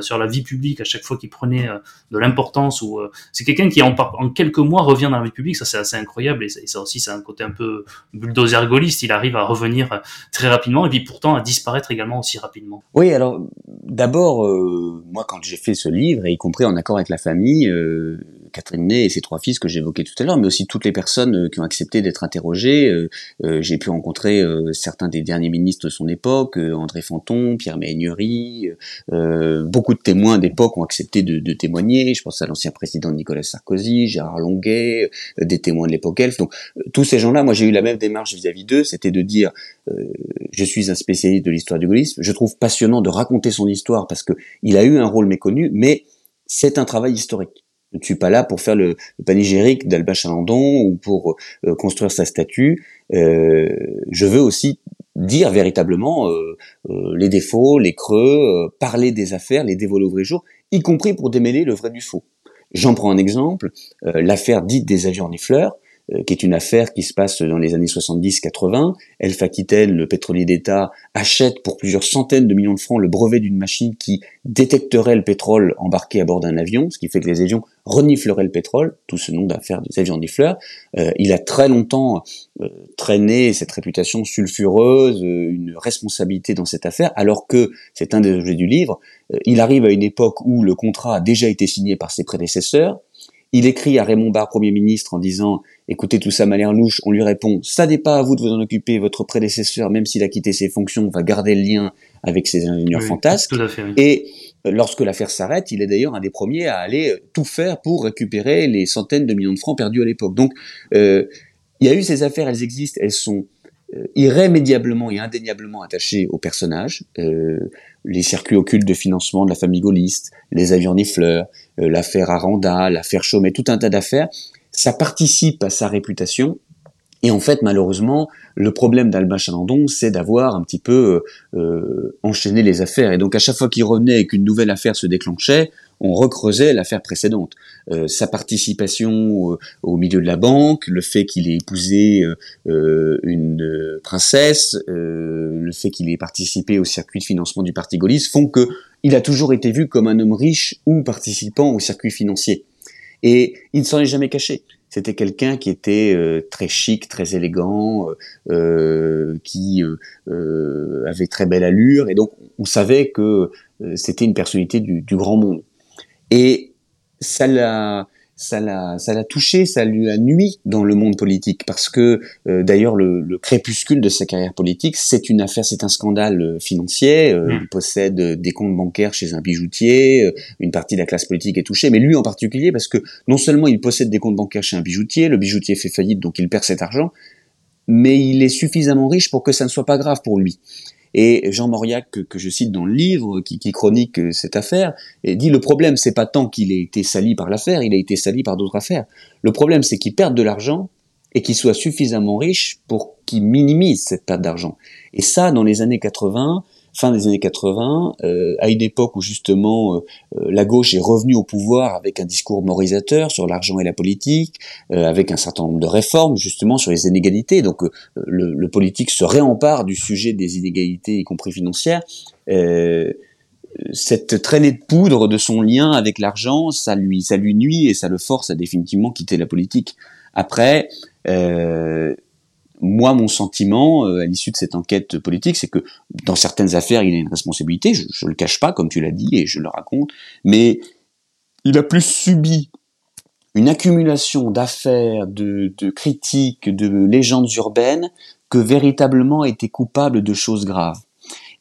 Speaker 1: sur la vie publique, à chaque fois qu'il prenait de l'importance, ou c'est quelqu'un qui en, quelques mois revient dans la vie publique, ça c'est assez incroyable et ça, aussi c'est un côté un peu bulldozer gaulliste, il arrive à revenir très rapidement et puis pourtant à disparaître également aussi rapidement.
Speaker 2: Oui, alors d'abord, moi quand j'ai fait ce livre, y compris en accord avec la famille, Catherine Ney et ses trois fils que j'évoquais tout à l'heure, mais aussi toutes les personnes euh, qui ont accepté d'être interrogées. Euh, euh, j'ai pu rencontrer certains des derniers ministres de son époque, André Pierre Méhaignerie, beaucoup de témoins d'époque ont accepté de, témoigner. Je pense à l'ancien président Nicolas Sarkozy, Gérard Longuet, des témoins de l'époque Elf. Donc tous ces gens-là, moi j'ai eu la même démarche vis-à-vis d'eux, c'était de dire je suis un spécialiste de l'histoire du gaullisme, je trouve passionnant de raconter son histoire parce que il a eu un rôle méconnu, mais c'est un travail historique. Je ne suis pas là pour faire le, le panégyrique d'Albin Chalandon ou pour euh, construire sa statue. Euh, je veux aussi dire véritablement euh, euh les défauts, les creux, euh, parler des affaires, les dévoiler au vrai jour, y compris pour démêler le vrai du faux. J'en prends un exemple, l'affaire dite des avions renifleurs. Euh, qui est une affaire qui se passe dans les années 70-80. Elf Aquitaine, le pétrolier d'État, achète pour plusieurs centaines de millions de francs le brevet d'une machine qui détecterait le pétrole embarqué à bord d'un avion, ce qui fait que les avions renifleraient le pétrole, tout ce nom d'affaire des avions renifleurs. Euh, il a très longtemps euh, traîné cette réputation sulfureuse, euh, une responsabilité dans cette affaire, alors que, c'est un des objets du livre, il arrive à une époque où le contrat a déjà été signé par ses prédécesseurs, il écrit à Raymond Barre, Premier ministre, en disant Écoutez, tout ça m'a l'air louche. On lui répond Ça n'est pas à vous de vous en occuper. Votre prédécesseur, même s'il a quitté ses fonctions, va garder le lien avec ses ingénieurs fantasques. Et euh, lorsque l'affaire s'arrête, il est d'ailleurs un des premiers à aller euh, tout faire pour récupérer les centaines de millions de francs perdus à l'époque. Donc, euh, il y a eu ces affaires, elles existent, elles sont irrémédiablement et indéniablement attachées aux personnages. les circuits occultes de financement de la famille gaulliste, les avions fleurs, l'affaire Aranda, l'affaire Chaumet, tout un tas d'affaires ça participe à sa réputation. Et en fait, malheureusement, le problème d'Albin Chalandon, c'est d'avoir un petit peu euh, euh, enchaîné les affaires. Et donc, à chaque fois qu'il revenait et qu'une nouvelle affaire se déclenchait, on recreusait l'affaire précédente. Euh, sa participation au milieu de la banque, le fait qu'il ait épousé une princesse, le fait qu'il ait participé au circuit de financement du Parti gaulliste font que il a toujours été vu comme un homme riche ou participant au circuit financier. Et il ne s'en est jamais caché. C'était quelqu'un qui était euh, très chic, très élégant, euh, euh qui euh, avait très belle allure, et donc on savait que c'était une personnalité du, du, grand monde. Et ça l'a ça l'a ça l'a touché, ça lui a nuit dans le monde politique parce que euh, d'ailleurs le, le, crépuscule de sa carrière politique, c'est une affaire, c'est un scandale euh, financier. Euh, hmm. Il possède des comptes bancaires chez un bijoutier, une partie de la classe politique est touchée, mais lui en particulier parce que non seulement il possède des comptes bancaires chez un bijoutier, le bijoutier fait faillite donc il perd cet argent, mais il est suffisamment riche pour que ça ne soit pas grave pour lui. Et Jean Mauriac, que, je cite dans le livre, qui, chronique euh, cette affaire, dit le problème, c'est pas tant qu'il ait été sali par l'affaire, il a été sali par d'autres affaires. Le problème, c'est qu'il perde de l'argent et qu'il soit suffisamment riche pour qu'il minimise cette perte d'argent. Et ça, dans les années 80, fin des années 80, euh, à une époque où justement euh, euh, la gauche est revenue au pouvoir avec un discours moralisateur sur l'argent et la politique, avec un certain nombre de réformes justement sur les inégalités. Donc le, le, politique se réempare du sujet des inégalités, y compris financières. cette traînée de poudre de son lien avec l'argent, ça lui, ça lui nuit et ça le force à définitivement quitter la politique. Après, euh, moi, mon sentiment euh, à l'issue de cette enquête politique, c'est que dans certaines affaires, il a une responsabilité. Je, ne le cache pas, comme tu l'as dit, et je le raconte. Mais il a plus subi une accumulation d'affaires, de, critiques, de légendes urbaines, que véritablement été coupable de choses graves.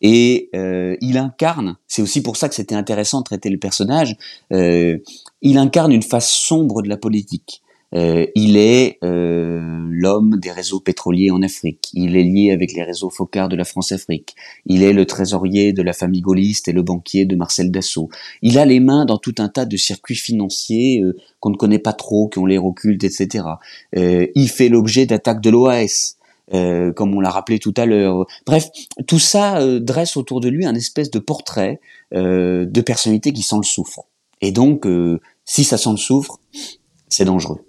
Speaker 2: Et euh, il incarne, c'est aussi pour ça que c'était intéressant de traiter le personnage, euh, il incarne une face sombre de la politique. Euh, il est euh, l'homme des réseaux pétroliers en Afrique. Il est lié avec les réseaux Focard de la France-Afrique. Il est le trésorier de la famille gaulliste et le banquier de Marcel Dassault. Il a les mains dans tout un tas de circuits financiers euh, qu'on ne connaît pas trop, qui ont l'air occultes, etc. il fait l'objet d'attaques de l'OAS. comme on l'a rappelé tout à l'heure. Bref, tout ça dresse autour de lui un espèce de portrait de personnalité qui sent le soufre. Et donc, si ça sent le soufre, c'est dangereux.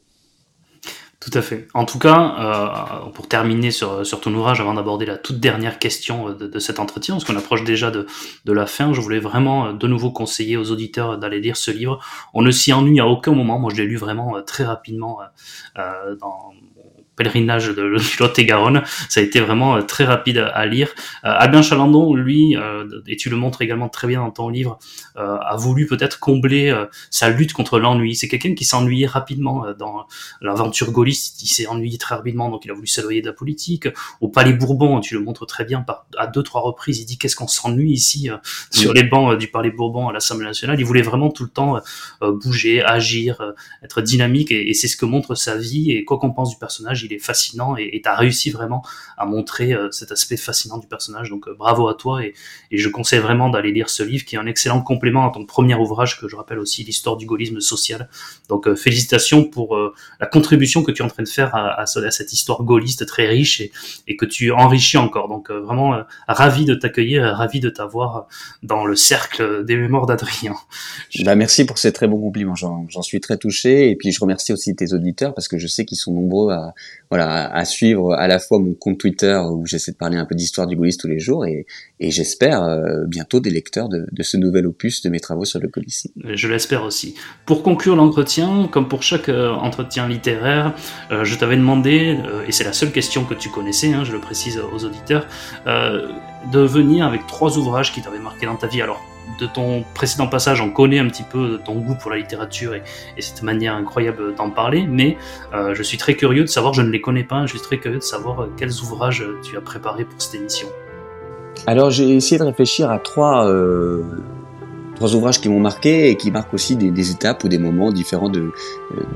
Speaker 1: Tout à fait. En tout cas, euh, pour terminer sur, ton ouvrage, avant d'aborder la toute dernière question de, de cet entretien, parce qu'on approche déjà de, la fin, je voulais vraiment de nouveau conseiller aux auditeurs d'aller lire ce livre. On ne s'y ennuie à aucun moment. Moi, je l'ai lu vraiment très rapidement euh, dans pèlerinage de Lot-et-Garonne. Ça a été vraiment euh, très rapide à lire. Euh, Albin Chalandon, lui, euh, et tu le montres également très bien dans ton livre, a voulu peut-être combler sa lutte contre l'ennui. C'est quelqu'un qui s'ennuyait rapidement dans l'aventure gaulliste. Il s'est ennuyé très rapidement, donc il a voulu s'éloigner de la politique. Au Palais Bourbon, tu le montres très bien à deux, trois reprises. Il dit qu'est-ce qu'on s'ennuie ici sur les bancs du Palais Bourbon à l'Assemblée nationale. Il voulait vraiment tout le temps bouger, agir, être dynamique, et, et c'est ce que montre sa vie. Et quoi qu'on pense du personnage, il est fascinant et tu as réussi vraiment à montrer euh, cet aspect fascinant du personnage. Donc euh, bravo à toi et, je conseille vraiment d'aller lire ce livre qui est un excellent complément à ton premier ouvrage que je rappelle aussi, l'histoire du gaullisme social. Donc euh, félicitations pour la contribution que tu es en train de faire à, cette histoire gaulliste très riche et, que tu enrichis encore. Donc vraiment ravi de t'accueillir, ravi de t'avoir dans le cercle des mémoires d'Adrien.
Speaker 2: Bah, merci pour ces très bons compliments, j'en suis très touché et puis je remercie aussi tes auditeurs parce que je sais qu'ils sont nombreux à, voilà, à suivre à la fois mon compte Twitter où j'essaie de parler un peu d'histoire du gaullisme tous les jours et, j'espère euh, bientôt des lecteurs de, de, ce nouvel opus de mes travaux sur le gaullisme.
Speaker 1: Je l'espère aussi. Pour conclure l'entretien, comme pour chaque euh, entretien littéraire, euh, je t'avais demandé, et c'est la seule question que tu connaissais, hein, je le précise aux auditeurs, de venir avec trois ouvrages qui t'avaient marqué dans ta vie. Alors de ton précédent passage, on connaît un petit peu ton goût pour la littérature et, cette manière incroyable d'en parler, mais euh, je suis très curieux de savoir, je ne les connais pas, je suis très curieux de savoir euh, quels ouvrages tu as préparés pour cette émission.
Speaker 2: Alors j'ai essayé de réfléchir à trois, euh, trois ouvrages qui m'ont marqué et qui marquent aussi des, étapes ou des moments différents de,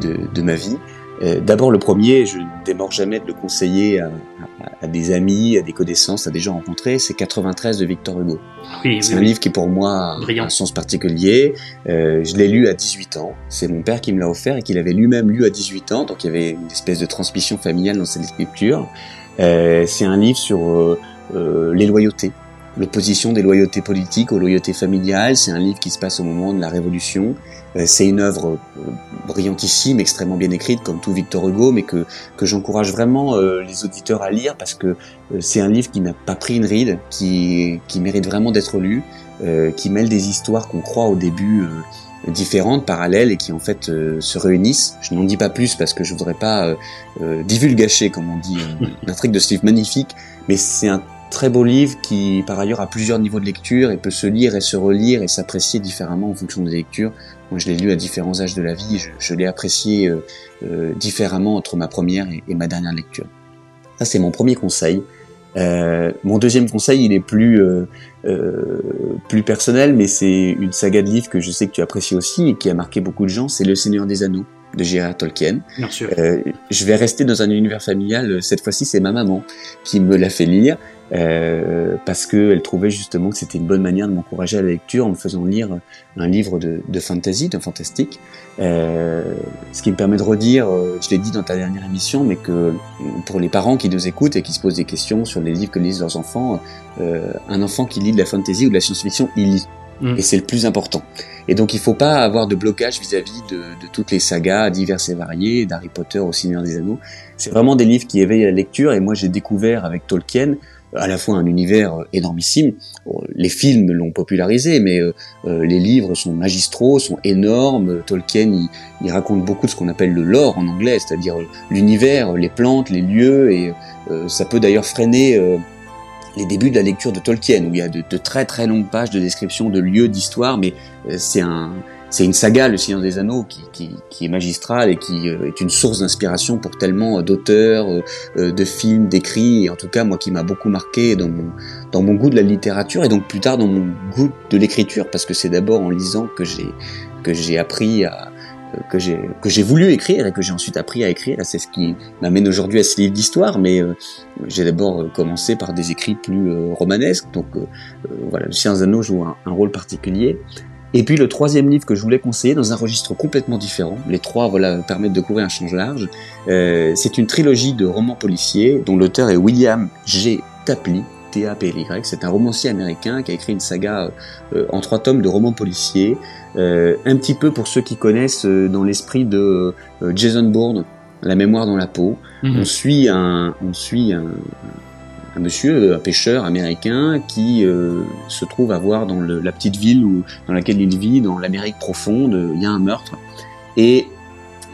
Speaker 2: de ma vie. Euh, d'abord, le premier, je ne démords jamais de le conseiller à, des amis, à des connaissances, à des gens rencontrés, c'est 93 de Victor Hugo. c'est un livre qui pour moi a un sens particulier. Euh, je l'ai lu à 18 ans. C'est mon père qui me l'a offert et qu'il avait lui-même lu à 18 ans, donc il y avait une espèce de transmission familiale dans cette écriture. Euh, c'est un livre sur les loyautés, l'opposition des loyautés politiques aux loyautés familiales. C'est un livre qui se passe au moment de la Révolution. Euh, c'est une œuvre euh, brillantissime, extrêmement bien écrite, comme tout Victor Hugo, mais que, que j'encourage vraiment euh, les auditeurs à lire parce que c'est un livre qui n'a pas pris une ride, qui, qui mérite vraiment d'être lu, qui mêle des histoires qu'on croit au début différentes, parallèles et qui en fait se réunissent. Je n'en dis pas plus parce que je voudrais pas divulgacher, comme on dit, l'intrigue de ce livre magnifique, mais c'est un très beau livre qui par ailleurs a plusieurs niveaux de lecture et peut se lire et se relire et s'apprécier différemment en fonction des lectures. Moi, je l'ai lu à différents âges de la vie, je, je l'ai apprécié euh, euh, différemment entre ma première et, ma dernière lecture. Ça, c'est mon premier conseil. Euh, mon deuxième conseil, il est plus plus personnel, mais c'est une saga de livres que je sais que tu apprécies aussi et qui a marqué beaucoup de gens. C'est Le Seigneur des Anneaux de J.R.R. Tolkien.
Speaker 1: Bien sûr.
Speaker 2: je vais rester dans un univers familial. Cette fois-ci, c'est ma maman qui me l'a fait lire. Euh, parce qu'elle trouvait justement que c'était une bonne manière de m'encourager à la lecture en me faisant lire un livre de, de fantasy, de fantastique. Euh, ce qui me permet de redire, euh, je l'ai dit dans ta dernière émission, mais que pour les parents qui nous écoutent et qui se posent des questions sur les livres que lisent leurs enfants, euh, un enfant qui lit de la fantasy ou de la science-fiction, il lit. Mm. Et c'est le plus important. Et donc il faut pas avoir de blocage vis-à-vis de, de, toutes les sagas diverses et variées, d'Harry Potter au Seigneur des Anneaux. C'est vraiment des livres qui éveillent la lecture et moi j'ai découvert avec Tolkien à la fois un univers euh, énormissime. Les films l'ont popularisé, mais euh, euh, les livres sont magistraux, sont énormes. Tolkien, il, raconte beaucoup de ce qu'on appelle le lore en anglais, c'est-à-dire l'univers, les plantes, les lieux, et ça peut d'ailleurs freiner les débuts de la lecture de Tolkien, où il y a de, de très très longues pages de description de lieux, d'histoire, mais c'est un, c'est une saga, Le Seigneur des Anneaux, qui, qui, qui est magistrale et qui euh, est une source d'inspiration pour tellement euh, d'auteurs, euh, de films, d'écrits, et en tout cas moi qui m'a beaucoup marqué dans mon, dans mon goût de la littérature et donc plus tard dans mon goût de l'écriture, parce que c'est d'abord en lisant que j'ai que j'ai appris à que j'ai que j'ai voulu écrire et que j'ai ensuite appris à écrire. C'est ce qui m'amène aujourd'hui à ce livre d'histoire, mais j'ai d'abord commencé par des écrits plus romanesques. Donc voilà, Le Seigneur des Anneaux joue un rôle particulier. Et puis le troisième livre que je voulais conseiller dans un registre complètement différent, les trois voilà permettent de couvrir un champ large, euh, c'est une trilogie de romans policiers dont l'auteur est William G. Tapley, T-A-P-L-Y. C'est un romancier américain qui a écrit une saga euh, en trois tomes de romans policiers, euh, un petit peu pour ceux qui connaissent dans l'esprit de Jason Bourne, la mémoire dans la peau.
Speaker 1: Mhm.
Speaker 2: On suit un, on suit un, un monsieur, un pêcheur américain qui euh, se trouve à voir dans la petite ville où, dans laquelle il vit, dans l'Amérique profonde, euh, il y a un meurtre. Et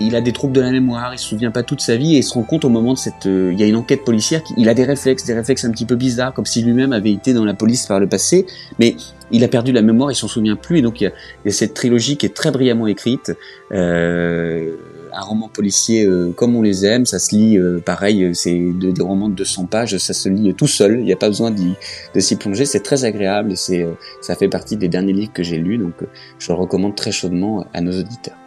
Speaker 2: il a des troubles de la mémoire, il se souvient pas toute sa vie et il se rend compte au moment de cette... euh, il y a une enquête policière, il a des réflexes, des réflexes un petit peu bizarres, comme si lui-même avait été dans la police par le passé, mais il a perdu la mémoire, il s'en souvient plus, et donc il y a, cette trilogie qui est très brillamment écrite, euh, un roman policier euh, comme on les aime, ça se lit euh, pareil, euh, c'est de- des romans de 200 pages, ça se lit tout seul, il n'y a pas besoin de s'y plonger, c'est très agréable, et c'est, ça fait partie des derniers livres que j'ai lus, donc je le recommande très chaudement à nos auditeurs.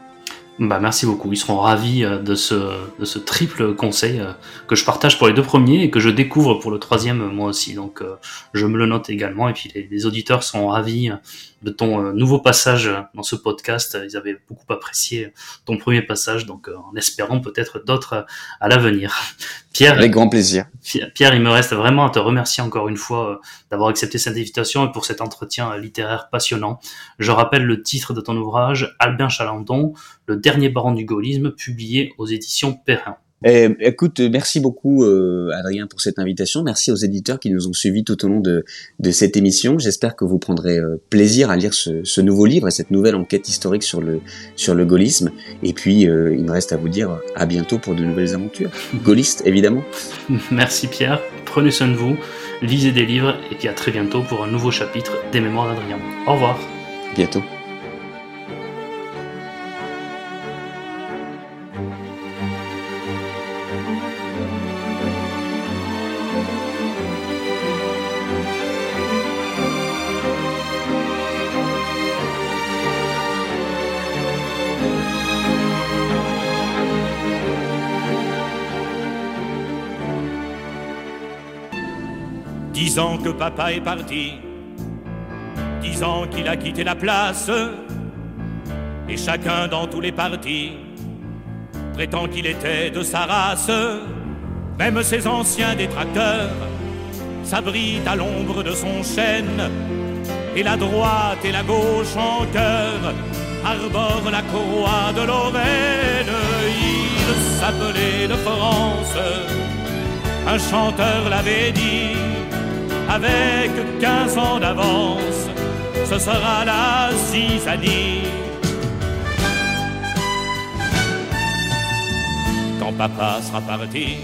Speaker 1: Bah, merci beaucoup. Ils seront ravis euh, de ce, de ce triple conseil euh, que je partage pour les deux premiers et que je découvre pour le troisième moi aussi. Donc euh, je me le note également. Et puis les, les auditeurs sont ravis de ton nouveau passage dans ce podcast. Ils avaient beaucoup apprécié ton premier passage, donc en espérant peut-être d'autres à l'avenir. (laughs) Pierre,
Speaker 2: Avec grand plaisir.
Speaker 1: Pierre, il me reste vraiment à te remercier encore une fois d'avoir accepté cette invitation et pour cet entretien littéraire passionnant. Je rappelle le titre de ton ouvrage, Albin Chalandon, Le dernier baron du gaullisme, publié aux éditions Perrin.
Speaker 2: Eh, écoute, merci beaucoup euh, Adrien pour cette invitation. Merci aux éditeurs qui nous ont suivis tout au long de, de cette émission. J'espère que vous prendrez euh, plaisir à lire ce, ce nouveau livre et cette nouvelle enquête historique sur le sur le gaullisme. Et puis, euh, il me reste à vous dire à bientôt pour de nouvelles aventures. (laughs) Gaullistes, évidemment.
Speaker 1: Merci Pierre, prenez soin de vous, lisez des livres et puis à très bientôt pour un nouveau chapitre des Mémoires d'Adrien. Au revoir.
Speaker 2: Bientôt.
Speaker 4: Papa est parti, dix ans qu'il a quitté la place, et chacun dans tous les partis prétend qu'il était de sa race. Même ses anciens détracteurs s'abritent à l'ombre de son chêne, et la droite et la gauche en cœur arborent la courroie de Lorraine. Il s'appelait de France, un chanteur l'avait dit avec 15 ans d'avance, ce sera la zizanie. Quand papa sera parti,